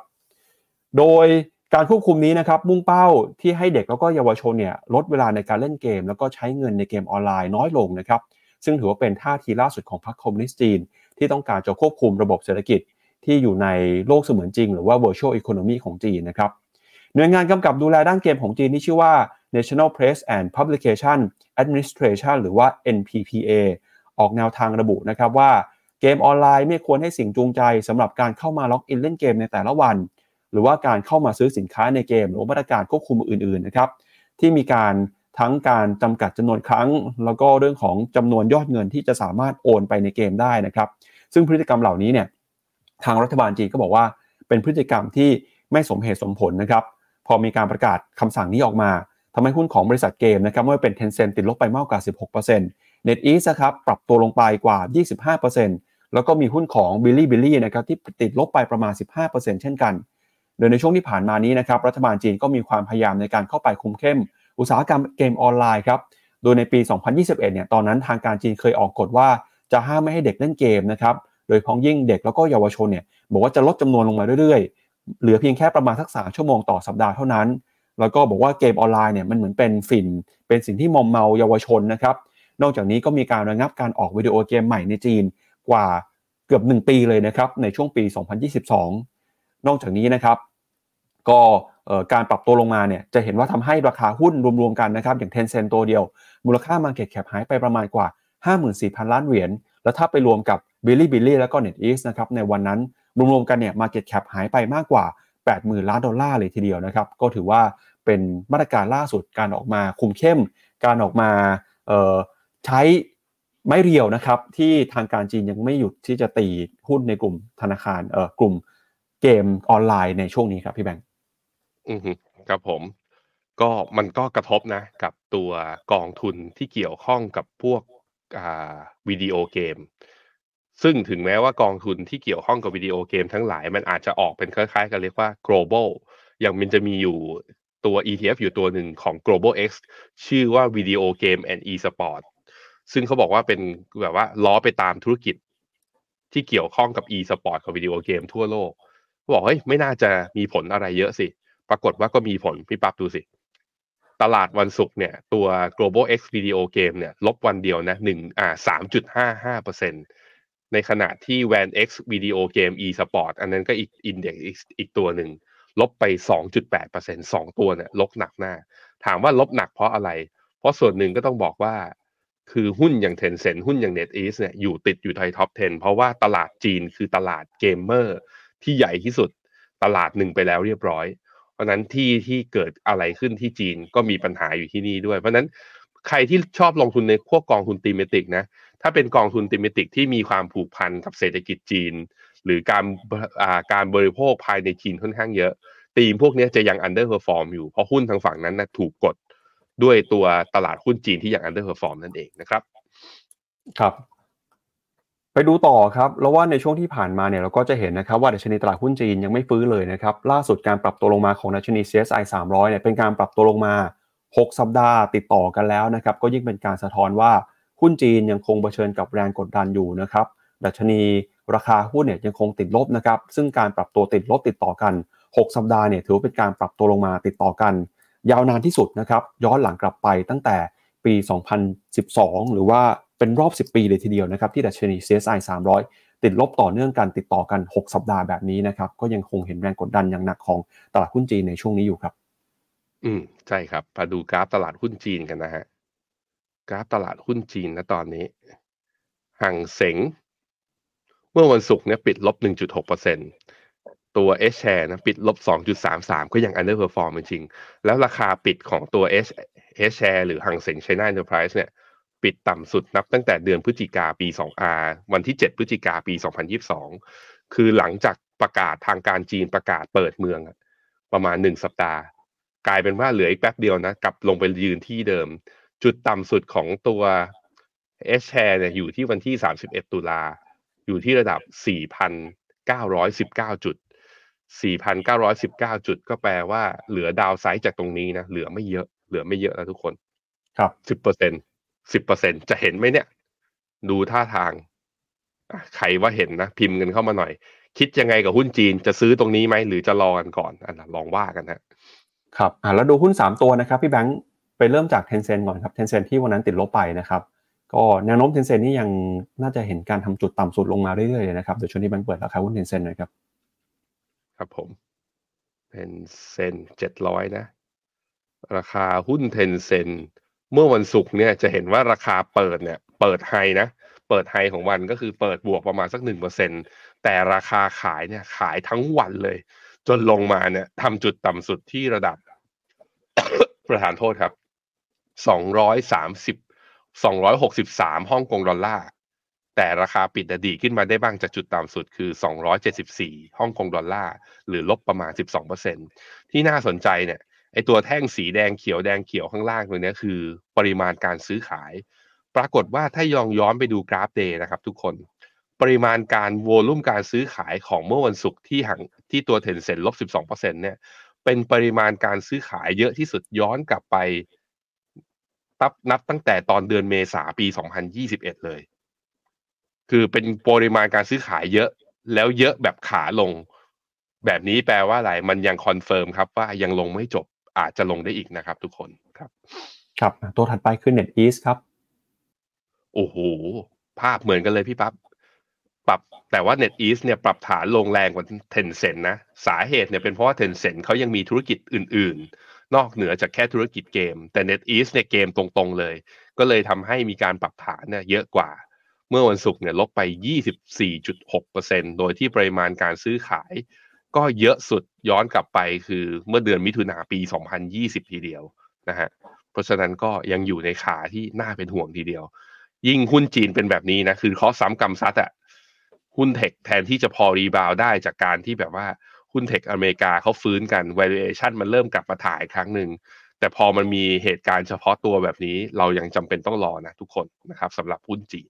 โดยการควบคุมนี้นะครับมุ่งเป้าที่ให้เด็กแล้วก็เยาวชนเนี่ยลดเวลาในการเล่นเกม แล้วก็ใช้เงินในเกมออนไลน์น้อยลงนะครับซึ่งถือว่าเป็นท่าทีล่าสุดของพรรคคอมมิวนิสต์จีน ที่ต้องการจะควบคุมระบบเศรษฐกิจที่อยู่ในโลกเสมือนจริง หรือว่า virtual economy ของจีนนะครับหน่วยงานกำกับดูแลด้านเกมของจีนที่ชื่อว่า National Press and Publication Administration หรือว่า NPPA ออกแนวทางระบุนะครับว่าเกมออนไลน์ไม่ควรให้สิ่งจูงใจสำหรับการเข้ามาล็อกอินเล่นเกมในแต่ละวัน หรือว่าการเข้ามาซื้อสินค้าในเกม หรือมาตรการควบคุมอื่นๆนะครับที่มีการทั้งการจำกัดจำนวนครั้ง แล้วก็เรื่องของจำนวนยอดเงินที่จะสามารถโอนไปในเกมได้นะครับ ซึ่งพฤติกรรมเหล่านี้เนี่ยทางรัฐบาลจีนก็บอกว่าเป็นพฤติกรรมที่ไม่สมเหตุสมผลนะครับ พอมีการประกาศคำสั่งนี้ออกมาำให้หุ้นของบริษัทเกมนะครับไม่ว่าเป็น Tencent ติดลบไปมากกว่า 16% NetEase ครับปรับตัวลงไปกว่า 25%แล้วก็มีหุ้นของ Bilibili นะครับที่ติดลบไปประมาณ 15%เช่นกัน โดยในช่วงที่ผ่านมานี้นะครับรัฐบาลจีนก็มีความพยายามในการเข้าไปคุมเข้ม อุตสาหกรรมเกมออนไลน์ครับโดยในปี 2021 เนี่ยตอนนั้นทางการจีนเคยออกกฎว่าจะห้ามไม่ให้เด็กเล่นเกมนะครับโดยพ้องยิ่งเด็กแล้วก็เยาวชนเนี่ยบอกว่าจะลดจำนวนลงมาเรื่อยๆ เหลือเพียงแค่ประมาณสักสามชั่วโมงต่อสัปดาห์เท่านั้น แล้วก็บอกว่าเกมออนไลน์เนี่ยมันเหมือนเป็นฝิ่น เป็นสิ่งที่มอมเมาเยาวชนนะครับ นอกจากนี้ก็มีการระงับการออกวิดีโอเกมใหม่ในจีนกว่าเกือบ 1 ปีเลยนะครับในช่วงปี 2022 นอกจากนี้นะครับ ก็การปรับตัวลงมาเนี่ยจะเห็นว่าทำให้ราคาหุ้นรวมๆกันนะครับ อย่าง Tencent ตัวเดียว มูลค่า Market Cap หายไปประมาณกว่า 54,000 ล้านเหรียญแล้วถ้าไปรวมกับ Bilibili แล้วก็ NetEase นะครับในวันนั้นรวมๆกันเนี่ย Market Cap หายไปมากกว่า 80,000 ล้านดอลลาร์เลยทีเดียวนะครับ ก็ถือว่า เป็นมาตรการล่าสุดการออกมาคุมเข้ม การออกมาใช้ไม่เรียวนะครับที่ทางการจีนยังไม่หยุดที่จะตีหุ้นในกลุ่มธนาคารเอ่อกลุ่มเกมออนไลน์ในช่วงนี้ครับพี่แบงค์อือครับผมก็มันก็กระทบนะกับตัวกองทุนที่เกี่ยวข้องกับพวกวิดีโอเกม ซึ่งถึงแม้ว่ากองทุนที่เกี่ยวข้องกับวิดีโอเกมทั้งหลาย มันอาจจะออกเป็นคล้ายๆ กันเรียกว่า global อย่างมันจะมีอยู่ ตัว ETF อยู่ตัวหนึ่งของ global X ชื่อว่า Video Game and E-Sport ซึ่งเขาบอกว่าเป็นแบบว่าล้อไปตามธุรกิจที่เกี่ยวข้องกับ e-sport กับวิดีโอเกมทั่วโลกบอกเฮ้ยไม่น่าจะมีผลอะไรเยอะสิ ปรากฏว่าก็มีผล พี่ปั๊บดูสิ ตลาดวันศุกร์เนี่ย ตัว global X video game เนี่ย ลบวันเดียวนะหนึ่งอ่าสามจุดห้าห้าเปอร์เซ็นต์ในขณะที่ Van X Video Game e Sport อันนั้นก็อีกอินเด็กซ์อีกตัวหนึ่ง ลบไป 2.8%สองตัวเนี่ยลบหนักหน้า ถามว่าลบหนักเพราะอะไร เพราะส่วนหนึ่งก็ต้องบอกว่า คือหุ้นอย่าง Tencent หุ้นอย่าง NetEase เนี่ยอยู่ติดอยู่ใน top 10 เพราะว่าตลาดจีนคือตลาดเกมเมอร์ที่ใหญ่ที่สุดตลาดหนึ่งไปแล้วเรียบร้อย เพราะนั้นที่ที่เกิดอะไรขึ้นที่จีนก็มีปัญหาอยู่ที่นี่ด้วย เพราะฉะนั้นใครที่ชอบลงทุนในพวกกองทุน thematic นะ ถ้าเป็นกองทุน thematic ที่มีความผูกพันกับเศรษฐกิจจีน หรือการการบริโภคภายในจีนค่อนข้างเยอะตีมพวกนี้จะยัง underperform อยู่ เพราะหุ้นทางฝั่งนั้นนะถูกกดด้วยตัวตลาดหุ้นจีนที่ยัง underperform นั่นเองนะครับ ครับ ไปดูต่อครับแล้วว่าในช่วงที่ผ่านมาเนี่ยเราก็จะเห็นนะครับว่าดัชนีตลาดหุ้นจีนยังไม่ฟื้นเลยนะครับ ล่าสุดการปรับตัวลงมาของดัชนี CSI 300เนี่ยเป็นการปรับตัวลงมา 6 สัปดาห์ติดต่อกันแล้วนะครับ ก็ยิ่งเป็นการสะท้อนว่า หุ้นจีนยังคงเผชิญกับแรงกดดันอยู่นะครับดัชนีราคาหุ้นเนี่ยยังคงติดลบนะครับซึ่งการปรับตัวติดลบติดต่อกัน 6 สัปดาห์เนี่ยถือว่าเป็นการปรับตัวลงมาติดต่อกัน ยาวนานที่สุดนะครับย้อนหลังกลับไปตั้งแต่ปี 2012 หรือว่าเป็นรอบ 10 ปีเลยทีเดียวนะครับที่ดัชนี CSI 300 ติดลบต่อเนื่องกันติดต่อกัน 6 สัปดาห์แบบนี้นะครับก็ยังคงเห็นแรงกดดันอย่างหนักของตลาดหุ้นจีนในช่วงนี้อยู่ครับ อืมใช่ครับมาดูกราฟตลาดหุ้นจีนกันนะฮะ กราฟตลาดหุ้นจีนนะตอนนี้ห่างเสง เมื่อวันศุกร์เนี่ยปิดลบ 1.6เปอร์เซ็นตัว H share นะปิดลบ 2.33 ก็ยัง underperform จริง แล้วราคาปิดของตัว H H share หรือห่างเสง China Enterprise เนี่ยปิดต่ำสุดนับตั้งแต่เดือนพฤศจิกาปี 2R วันที่ 7 พฤศจิกาปี 2022 คือหลังจากประกาศทางการจีนประกาศเปิดเมือง ประมาณ 1 สัปดาห์ กลายเป็นว่าเหลืออีกแป๊บเดียวนะกลับลงไปยืนที่เดิม จุดต่ำสุดของตัว H share เนี่ยอยู่ที่วันที่ 31 ตุลา อยู่ที่ระดับ 4,919 จุด 4,919 จุดก็แปลว่าเหลือดาวไซด์จากตรงนี้นะ เหลือไม่เยอะ เหลือไม่เยอะแล้วทุกคน ครับสิบเปอร์เซ็นสิบเปอร์เซ็นจะเห็นไหมเนี่ย ดูท่าทางอะใครว่าเห็นนะ พิมพ์กันเข้ามาหน่อย คิดยังไงกับหุ้นจีน จะซื้อตรงนี้ไหม หรือจะรอกันก่อน อันนั้นลองว่ากันนะครับ อ่าแล้วดูหุ้น3ตัวนะครับ พี่แบงค์ ไปเริ่มจาก Tencent ก่อนครับ Tencent ที่วันนั้นติดลบไปนะครับก็แนวโน้ม Tencent นี่ยังน่าจะเห็นการทำจุดต่ำสุดลงมาเรื่อยๆเลยนะครับเดี๋ยวช่วงนี้แบงค์เปิดราคาหุ้น Tencent หน่อยครับครับผมเป็นเซนเจ็ดร้อยนะ ราคาหุ้นเทนเซนเมื่อวันศุกร์เนี่ยจะเห็นว่าราคาเปิดเนี่ย เปิด high นะเปิด high ของวันก็คือเปิดบวกประมาณสักหนึ่งเปอร์เซ็นต์แต่ราคาขายเนี่ยขายทั้งวันเลย จนลงมาเนี่ยทำจุดต่ำสุดที่ระดับ ประทานโทษครับ สองร้อยสามสิบสองร้อยหกสิบสามฮ่องกงดอลลาร์แต่ราคาปิดอะดีขึ้นมาได้บ้างจากจุดต่ำสุดคือ 274ฮ่องกงดอลลาร์หรือลบประมาณ 12%ที่น่าสนใจเนี่ยไอตัวแท่งสีแดงเขียวแดงเขียวข้างล่างตัวนี้คือ ปริมาณการซื้อขาย ปรากฏว่าถ้ายองย้อนไปดูกราฟ day นะครับทุกคน ปริมาณการ volume การซื้อขายของเมื่อวันศุกร์ที่ห่างที่ตัว Tencent ลบ 12%เนี่ยเป็นปริมาณการซื้อขายเยอะที่สุดย้อนกลับไป นับนับตั้งแต่ตอนเดือนเมษาปี 2021 เลย คือเป็นปริมาณการซื้อขายเยอะ แล้วเยอะแบบขาลง แบบนี้แปลว่าอะไร มันยัง confirm ครับว่ายังลงไม่จบอาจจะลงได้อีกนะครับ ทุกคนครับ ครับ ตัวถัดไปคือ NetEase ครับ โอ้โห ภาพเหมือนกันเลยพี่ปั๊บครับแต่ว่า NetEase เนี่ยปรับฐานลงแรงกว่า Tencent นะ สาเหตุเนี่ยเป็นเพราะว่า Tencent เขายังมีธุรกิจอื่น ๆ นอกเหนือจากแค่ธุรกิจเกม แต่ NetEase เนี่ยเกมตรงๆเลย ก็เลยทำให้มีการปรับฐานเนี่ยเยอะกว่า เมื่อวันศุกร์เนี่ยลบไป 24.6%โดยที่ปริมาณการซื้อขาย ก็เยอะสุดย้อนกลับไปคือเมื่อเดือนมิถุนาปี 2020 ทีเดียวนะฮะเพราะฉะนั้นก็ยังอยู่ในขาที่น่าเป็นห่วงทีเดียว ยิ่งหุ้นจีนเป็นแบบนี้นะคือข้อซ้ำกรรมซัดอะหุ้นเทคแทนที่จะพอรีบาวได้จากการที่แบบว่า หุ้นเทคอเมริกาเขาฟื้นกัน valuation มันเริ่มกลับมาถ่ายครั้งหนึ่งแต่พอมันมีเหตุการณ์เฉพาะตัวแบบนี้ เรายังจำเป็นต้องรอนะทุกคนนะครับสำหรับหุ้นจีน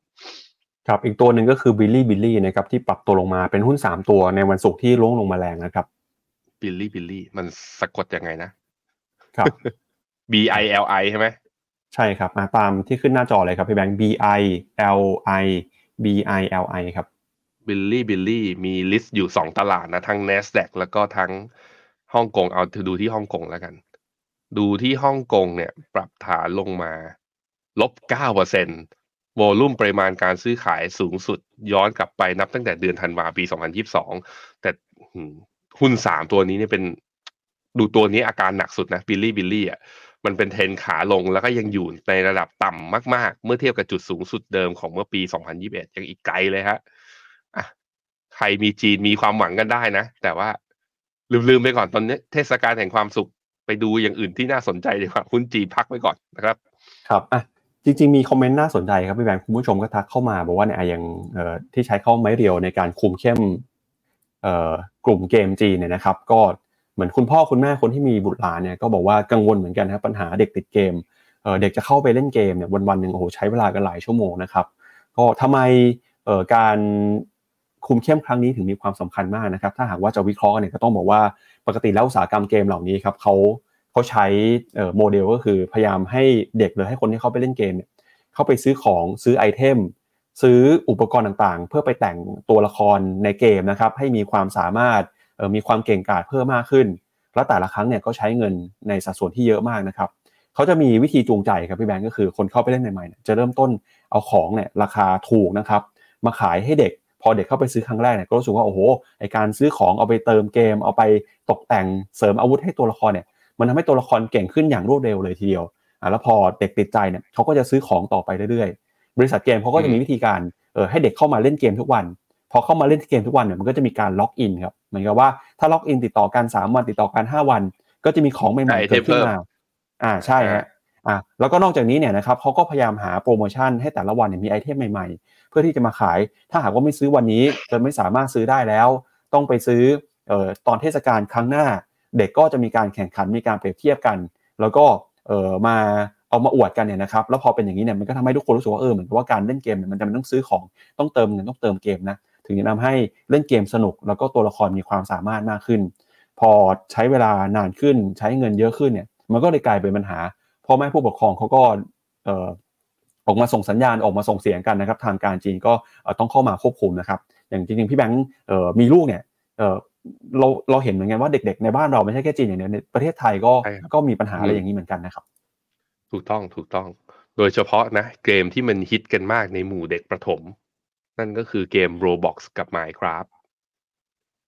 ครับอีกตัวหนึ่งก็คือ Bilibili นะครับที่ปรับตัวลงมาเป็นหุ้น 3 ตัวในวันศุกร์ที่ลงลงมาแรงนะครับ Bilibili มันสะกดยังไงนะครับ B I L I ใช่ไหมใช่ครับมาตามที่ขึ้นหน้าจอเลยครับพี่แบงค์ B I L I B I L I ครับ Bilibili มี list อยู่สองตลาดนะ ทั้ง NASDAQ แล้วก็ทั้งฮ่องกงเอาดูที่ฮ่องกงแล้วกัน ดูที่ฮ่องกงเนี่ย ปรับฐานลงมาลบเก้าเปอร์เซ็นต์ volume ปริมาณการซื้อขายสูงสุดย้อนกลับไปนับตั้งแต่เดือนธันวาปี 2022 แต่หุ้นสามตัวนี้เนี่ยเป็นดูตัวนี้อาการหนักสุดนะ Bilibili อะมันเป็นเทรนขาลงแล้วก็ยังอยู่ในระดับต่ำมาก ๆ เมื่อเทียบกับจุดสูงสุดเดิมของเมื่อปี 2021 ยังอีกไกลเลยฮะ อะใครมีจีนมีความหวังกันได้นะ แต่ว่าลืมๆไปก่อนตอนนี้เทศกาลแห่งความสุขไปดูอย่างอื่นที่น่าสนใจดีกว่าหุ้นจีพักไว้ก่อนนะครับ ครับอะจริง ๆ มีคอมเมนต์น่าสนใจครับพี่แบงค์คุณผู้ชมก็ทักเข้ามา บอกว่าเนี่ยอย่างเอ่อที่ใช้เข้าไม้เรียวในการคุมเข้มเอ่อกลุ่มเกมจีนเนี่ยนะครับ ก็เหมือนคุณพ่อคุณแม่คนที่มีบุตรหลานเนี่ยก็บอกว่ากังวลเหมือนกันครับปัญหาเด็กติดเกมเอ่อเด็กจะเข้าไปเล่นเกมเนี่ยวันวันๆหนึ่งโอ้โหใช้เวลากันหลายชั่วโมงนะครับ ก็ทำไมเอ่อการ คุมเข้มครั้งนี้ถึงมีความสำคัญมากนะครับ ถ้าหากว่าจะวิเคราะห์เนี่ยก็ต้องบอกว่าปกติแล้วอุตสาหกรรมเกมเหล่านี้ครับเขาเขาใช้โมเดลก็คือพยายามให้เด็กหรือให้คนที่เข้าไปเล่นเกมเนี่ยเข้าไปซื้อของซื้อไอเทมซื้ออุปกรณ์ต่างๆ เพื่อไปแต่งตัวละครในเกมนะครับให้มีความสามารถมีความเก่งกาจเพิ่มมากขึ้น แล้วแต่ละครั้งเนี่ยก็ใช้เงินในสัดส่วนที่เยอะมากนะครับเขาจะมีวิธีจูงใจครับพี่แบงก์ก็คือคนเข้าไปเล่นใหม่ๆจะเริ่มต้นเอาของเนี่ยราคาถูกนะครับมาขายให้เด็ก พอเด็กเข้าไปซื้อครั้งแรกเนี่ยก็รู้สึกว่าโอ้โหไอการซื้อของเอาไปเติมเกม เอาไปตกแต่งเสริมอาวุธให้ตัวละครเนี่ยมันทำให้ตัวละครเก่งขึ้นอย่างรวดเร็วเลยทีเดียวอ่าแล้วพอเด็กติดใจเนี่ยเขาก็จะซื้อของต่อไปเรื่อยๆ บริษัทเกมเขาก็จะมีวิธีการเออให้เด็กเข้ามาเล่นเกมทุกวัน พอเข้ามาเล่นเกมทุกวันเนี่ยมันก็จะมีการ log in ครับเหมือนกับว่าถ้า log in ติดต่อกัน3วันติดต่อกัน5วัน ก็จะมีของใหม่ๆเกิดขึ้นมาอ่าใช่ฮะ อ่าแล้วก็นอกจากนี้เนี่ยนะครับเขาก็พยายามหาโปรโมชั่นให้แต่ละวันเนี่ยมีไอเทมใหม่ๆ เพื่อที่จะมาขาย ถ้าหากว่าไม่ซื้อวันนี้จะไม่สามารถซื้อได้แล้ว ต้องไปซื้อออตอนเทศกาลครั้งหน้า เด็กก็จะมีการแข่งขันมีการเปรียบเทียบกัน แล้วก็เออมาเอามาอวดกันเนี่ยนะครับแล้วพอเป็นอย่างนี้เนี่ยมันก็ทำให้ทุกคนรู้สึกว่าเออเหมือนกับว่าการเล่นเกมเนี่ยมันจะมันต้องซื้อของต้องเติมเงินต้องเติมเกมนะถึงจะทำให้เล่นเกมสนุก แล้วก็ตัวละครมีความสามารถมากขึ้น พอใช้เวลานานขึ้นใช้เงินเยอะขึ้นเนี่ยมันก็เลยกลายเป็นปัญหา พ่อแม่ผู้ปกครองเขาก็เอ่อออกมาส่งสัญญาณออกมาส่งเสียงกันนะครับ ทางการจีนก็ต้องเข้ามาควบคุมนะครับ อย่างจริงๆพี่แบงค์มีลูกเนี่ยเราเราเห็นเหมือนกันว่าเด็กๆในบ้านเราไม่ใช่แค่จีนอย่างเดียวในประเทศไทยก็ก็มีปัญหาอะไรอย่างนี้เหมือนกันนะครับ ถูกต้องถูกต้อง โดยเฉพาะนะเกมที่มันฮิตกันมากในหมู่เด็กประถม นั่นก็คือเกม Roblox กับ Minecraft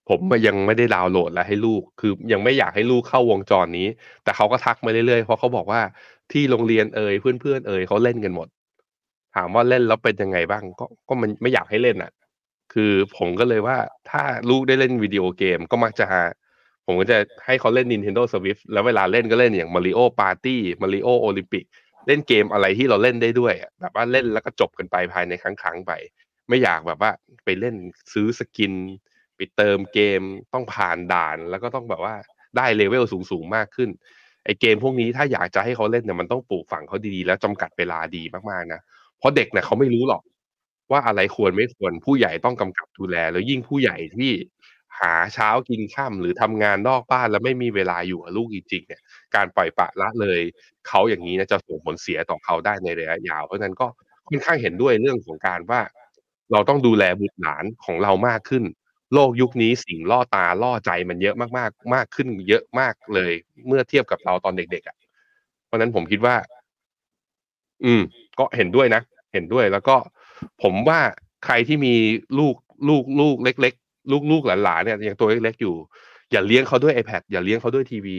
ผมยังไม่ได้ดาวน์โหลดแล้วให้ลูก คือยังไม่อยากให้ลูกเข้าวงจรนี้ แต่เขาก็ทักมาเรื่อยๆ เพราะเขาบอกว่าที่โรงเรียนเอ่ยเพื่อนๆเอ่ยเขาเล่นกันหมด ถามว่าเล่นแล้วเป็นยังไงบ้าง ก็ก็มันไม่อยากให้เล่นอะ คือผมก็เลยว่าถ้าลูกได้เล่นวิดีโอเกมก็มักจะ ผมก็จะให้เขาเล่น Nintendo Switch แล้วเวลาเล่นก็เล่นอย่าง Mario Party Mario Olympic เล่นเกมอะไรที่เราเล่นได้ด้วยแบบว่าเล่นแล้วก็จบกันไปภายในครั้งครั้งไป ไม่อยากแบบว่าไปเล่นซื้อสกิน ไปเติมเกมต้องผ่านด่านแล้วก็ต้องแบบว่าได้เลเวลสูงๆมากขึ้นไอเกมพวกนี้ถ้าอยากจะให้เขาเล่นเนี่ยมันต้องปลูกฝังเขาดีๆแล้วจำกัดเวลาดีมากๆนะเพราะเด็กเนี่ยเขาไม่รู้หรอก ว่าอะไรควรไม่ควรผู้ใหญ่ต้องกำกับดูแล แล้วยิ่งผู้ใหญ่ที่หาเช้ากินข้าหรือทำงานนอกบ้านแล้วไม่มีเวลาอยู่กับลูกจริงๆเนี่ยการปล่อยปะละเลยเขาอย่างนี้นะจะส่งผลเสียต่อเขาได้ในระยะยาว เพราะนั้นก็ค่อนข้างเห็นด้วยเรื่องของการว่า เราต้องดูแลบุตรหลานของเรามากขึ้น โลกยุคนี้สิ่งล่อตาล่อใจมันเยอะมาก ๆ มากขึ้นเยอะมากเลย เมื่อเทียบกับเราตอนเด็กๆอะ เพราะนั้นผมคิดว่า อืม ก็เห็นด้วยนะ เห็นด้วยแล้วก็ผมว่าใครที่มีลูกลูกลูกเล็ก ๆ ลูกลูกหลานๆเนี่ยยังตัวเล็กๆอยู่ อย่าเลี้ยงเขาด้วย iPad อย่าเลี้ยงเขาด้วยทีวี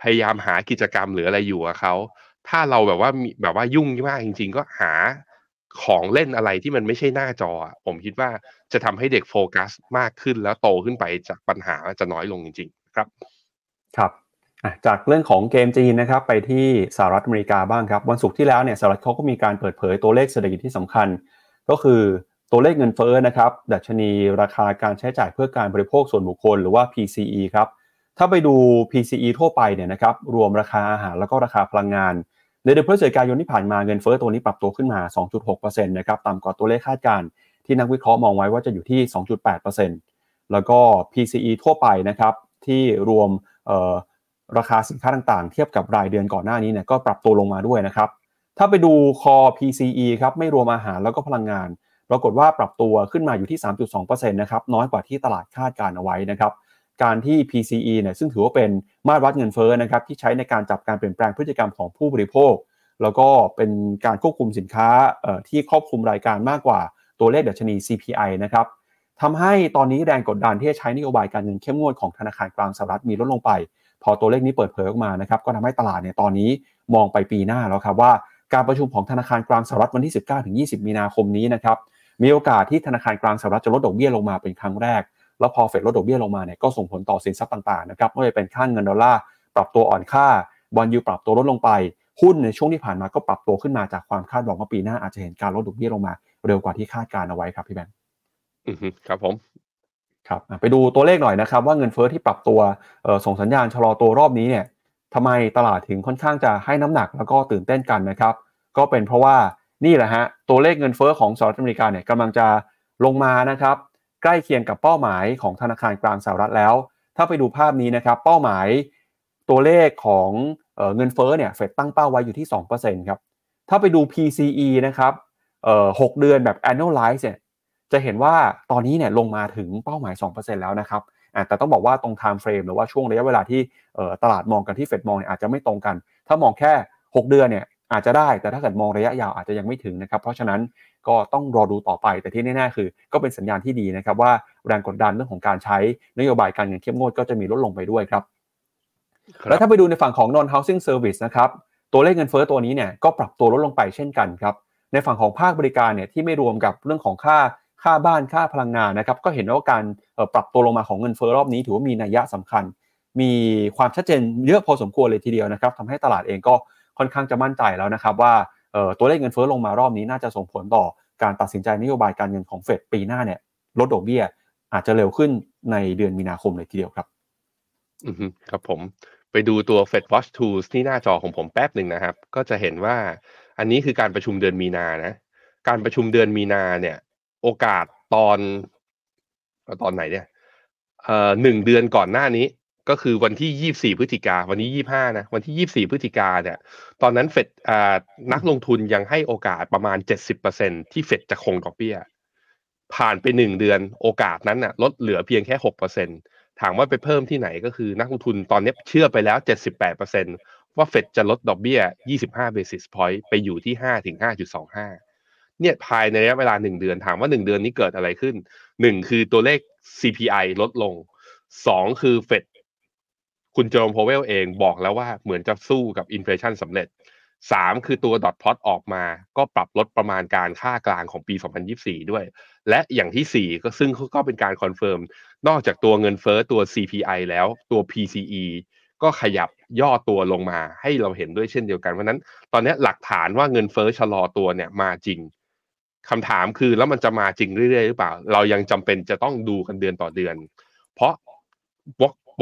พยายามหากิจกรรมหรืออะไรอยู่กับเขาถ้าเราแบบว่ามีแบบว่ายุ่งมากจริง ๆ ก็หา ของเล่นอะไรที่มันไม่ใช่หน้าจอผมคิดว่าจะทำให้เด็กโฟกัสมากขึ้นแล้วโตขึ้นไปจากปัญหาจะน้อยลงจริง ๆ ครับ ครับจากเรื่องของเกมจีนนะครับไปที่สหรัฐอเมริกาบ้างครับ วันศุกร์ที่แล้วเนี่ยสหรัฐเขาก็มีการเปิดเผยตัวเลขเศรษฐกิจที่สำคัญ ก็คือตัวเลขเงินเฟ้อนะครับดัชนีราคาการใช้จ่ายเพื่อการบริโภคส่วนบุคคลหรือว่า PCE ครับถ้าไปดู PCE ทั่วไปเนี่ยนะครับรวมราคาอาหารแล้วก็ราคาพลังงาน ในเดือนพฤศจิกายนที่ผ่านมาเงินเฟ้อตัวนี้ปรับตัวขึ้นมา 2.6%นะครับต่ำกว่าตัวเลขคาดการณ์ที่นักวิเคราะห์มองไว้ว่าจะอยู่ที่ 2.8%แล้วก็ PCE ทั่วไปนะครับที่รวมราคาสินค้าต่างๆ เทียบกับรายเดือนก่อนหน้านี้เนี่ยก็ปรับตัวลงมาด้วยนะครับถ้าไปดูคอ PCE ครับไม่รวมอาหารแล้วก็พลังงาน ปรากฏว่าปรับตัวขึ้นมาอยู่ที่ 3.2%นะครับน้อยกว่าที่ตลาดคาดการเอาไว้นะครับ การที่ PCE เนี่ยซึ่งถือว่าเป็นมาตรวัดเงินเฟ้อนะครับที่ใช้ในการจับการเปลี่ยนแปลงพฤติกรรมของผู้บริโภค แล้วก็เป็นการควบคุมสินค้าที่ครอบคลุมรายการมากกว่าตัวเลขดัชนี CPI นะครับทำให้ตอนนี้แรงกดดันที่จะใช้นโยบายการเงินเข้มงวดของธนาคารกลางสหรัฐมีลดลงไป พอตัวเลขนี้เปิดเผยออกมานะครับก็ทำให้ตลาดเนี่ยตอนนี้มองไปปีหน้าแล้วครับว่าการประชุมของธนาคารกลางสหรัฐวันที่ 19-20 มีนาคมนี้นะครับมีโอกาสที่ธนาคารกลางสหรัฐจะลดดอกเบี้ยลงมาเป็นครั้งแรก แล้วพอเฟดลดดอกเบี้ยลงมาเนี่ยก็ส่งผลต่อสินทรัพย์ต่างๆนะครับไม่ว่าจะเป็นค่าเงินดอลลาร์ปรับตัวอ่อนค่าบอลยูปรับตัวลดลงไปหุ้นในช่วงที่ผ่านมาก็ปรับตัวขึ้นมาจากความคาดหวังว่าปีหน้าอาจจะเห็นการลดดอกเบี้ยลงมา เร็วกว่าที่คาดการเอาไว้ครับพี่แบงค์อือฮึครับผมครับไปดูตัวเลขหน่อยนะครับ ว่าเงินเฟ้อที่ปรับตัวส่งสัญญาณชะลอตัวรอบนี้เนี่ยทำไมตลาดถึงค่อนข้างจะให้น้ำหนักแล้วก็ตื่นเต้นกันนะครับ ก็เป็นเพราะว่านี่แหละฮะตัวเลขเงินเฟ้อของสหรัฐอเมริกาเนี่ยกำลังจะลงมานะครับ ใกล้เคียงกับเป้าหมายของธนาคารกลางสหรัฐแล้ว ถ้าไปดูภาพนี้นะครับ เป้าหมายตัวเลขของเงินเฟ้อเนี่ยเฟดตั้งเป้าไว้อยู่ที่ 2%ครับถ้าไปดู PCE นะครับหกเดือนแบบ annualize เนี่ยจะเห็นว่าตอนนี้เนี่ยลงมาถึงเป้าหมาย 2%แล้วนะครับแต่ต้องบอกว่าตรง time frame หรือว่าช่วงระยะเวลาที่ตลาดมองกันที่เฟดมองเนี่ยอาจจะไม่ตรงกัน ถ้ามองแค่ 6 เดือนเนี่ย อาจจะได้แต่ถ้าเกิดมองระยะยาวอาจจะยังไม่ถึงนะครับ เพราะฉะนั้นก็ต้องรอดูต่อไป แต่ที่แน่ๆคือ ก็เป็นสัญญาณที่ดีนะครับว่าแรงกดดันเรื่องของการใช้นโยบายการเงินเข้มงวดก็จะมีลดลงไปด้วยครับแล้วถ้าไปดูในฝั่งของ non housing service นะครับตัวเลขเงินเฟ้อตัวนี้เนี่ยก็ปรับตัวลดลงไปเช่นกันครับในฝั่งของภาคบริการเนี่ยที่ไม่รวมกับเรื่องของค่าค่าบ้านค่าพลังงานนะครับก็เห็นว่าการปรับตัวลงมาของเงินเฟ้อรอบนี้ถือว่ามีนัยยะสำคัญ มีความชัดเจนเยอะพอสมควรเลยทีเดียวนะครับทำให้ตลาดเองก็ ค่อนข้างจะมั่นใจแล้วนะครับว่าตัวเลขเงินเฟ้อลงมารอบนี้น่าจะส่งผลต่อการตัดสินใจนโยบายการเงินของเฟดปีหน้าเนี่ยลดดอกเบี้ยอาจจะเร็วขึ้นในเดือนมีนาคมเลยทีเดียวครับ อืมครับผมไปดูตัว Fed Watch Tools ที่หน้าจอของผมแป๊บหนึ่งนะครับ ก็จะเห็นว่าอันนี้คือการประชุมเดือนมีนานะ การประชุมเดือนมีนาเนี่ย โอกาสตอน ตอนไหนเนี่ยเอ่อหนึ่งเดือนก่อนหน้านี้ ก็คือวันที่ยี่สี่พฤศจิกา วันนี้ยี่ห้านะ วันที่ยี่สี่พฤศจิกาเนี่ย ตอนนั้นเฟดนักลงทุนยังให้โอกาสประมาณเจ็ดสิบเปอร์เซ็นที่เฟดจะคงดอกเบี้ย ผ่านไปหนึ่งเดือนโอกาสนั้นน่ะลดเหลือเพียงแค่หกเปอร์เซ็นถามว่าไปเพิ่มที่ไหนก็คือนักลงทุนตอนนี้เชื่อไปแล้วเจ็ดสิบแปดเปอร์เซ็นว่าเฟดจะลดดอกเบี้ยยี่สิบห้า basis point ไปอยู่ที่ห้าถึงห้าจุดสองห้าเนี่ยภายในระยะเวลาหนึ่งเดือนถามว่าหนึ่งเดือนนี้เกิดอะไรขึ้นหนึ่งคือตัวเลข CPI ลดลงสองคือเฟด คุณ Jerome Powell เองบอกแล้วว่าเหมือนจะสู้กับ inflation สำเร็จสามคือตัว dot plot ออกมา ก็ปรับลดประมาณการค่ากลางของปี 2024 ด้วย และอย่างที่สี่ก็ซึ่งก็เป็นการ confirm นอกจากตัวเงินเฟ้อตัว CPI แล้วตัว PCE ก็ขยับย่อตัวลงมาให้เราเห็นด้วยเช่นเดียวกันเพราะนั้นตอนนี้หลักฐานว่าเงินเฟอ้อชะลอตัวเนี่ยมาจริงคำถามคือแล้วมันจะมาจริงเรื่อยๆหรือเปล่า เรายังจำเป็นจะต้องดูกันเดือนต่อเดือน เพราะ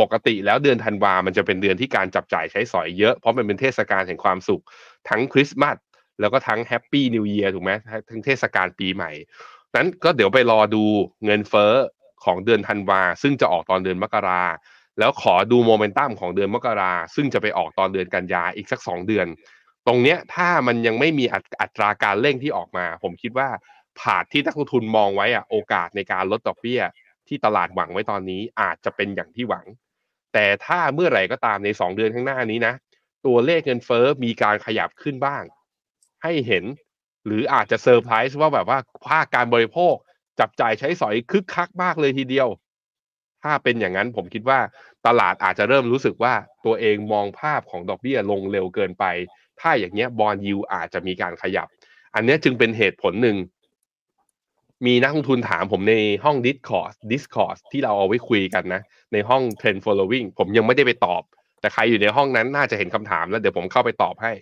ปกติแล้วเดือนธันวามันจะเป็นเดือนที่การจับจ่ายใช้สอยเยอะ เพราะมันเป็นเทศกาลแห่งความสุข ทั้งคริสต์มาสแล้วก็ทั้งแฮปปี้นิวเยียร์ถูกไหมทั้งเทศกาลปีใหม่ นั้นก็เดี๋ยวไปรอดูเงินเฟ้อของเดือนธันวา ซึ่งจะออกตอนเดือนมกราแล้วขอดูโมเมนตัมของเดือนมกราซึ่งจะไปออกตอนเดือนกันยาอีกสักสองเดือน ตรงเนี้ยถ้ามันยังไม่มีอัตราการเร่งที่ออกมา ผมคิดว่าผาดที่นักลงทุนมองไว้อะโอกาสในการลดดอกเบี้ยที่ตลาดหวังไว้ตอนนี้อาจจะเป็นอย่างที่หวัง แต่ถ้าเมื่อไหร่ก็ตามในสองเดือนข้างหน้านี้นะ ตัวเลขเงินเฟ้อมีการขยับขึ้นบ้าง ให้เห็น หรืออาจจะเซอร์ไพรส์ว่าแบบว่าภาคการบริโภค จับจ่ายใช้สอยคึกคักมากเลยทีเดียว ถ้าเป็นอย่างนั้นผมคิดว่าตลาดอาจจะเริ่มรู้สึกว่าตัวเองมองภาพของดอกเบี้ยลงเร็วเกินไป ถ้าอย่างเงี้ยบอลยูอาจจะมีการขยับ อันนี้จึงเป็นเหตุผลหนึ่ง มีนักลงทุนถามผมในห้อง Discord Discord ที่เราเอาไว้คุยกันนะ ในห้อง Trend Following ผมยังไม่ได้ไปตอบ แต่ใครอยู่ในห้องนั้นน่าจะเห็นคำถามแล้วเดี๋ยวผมเข้าไปตอบให้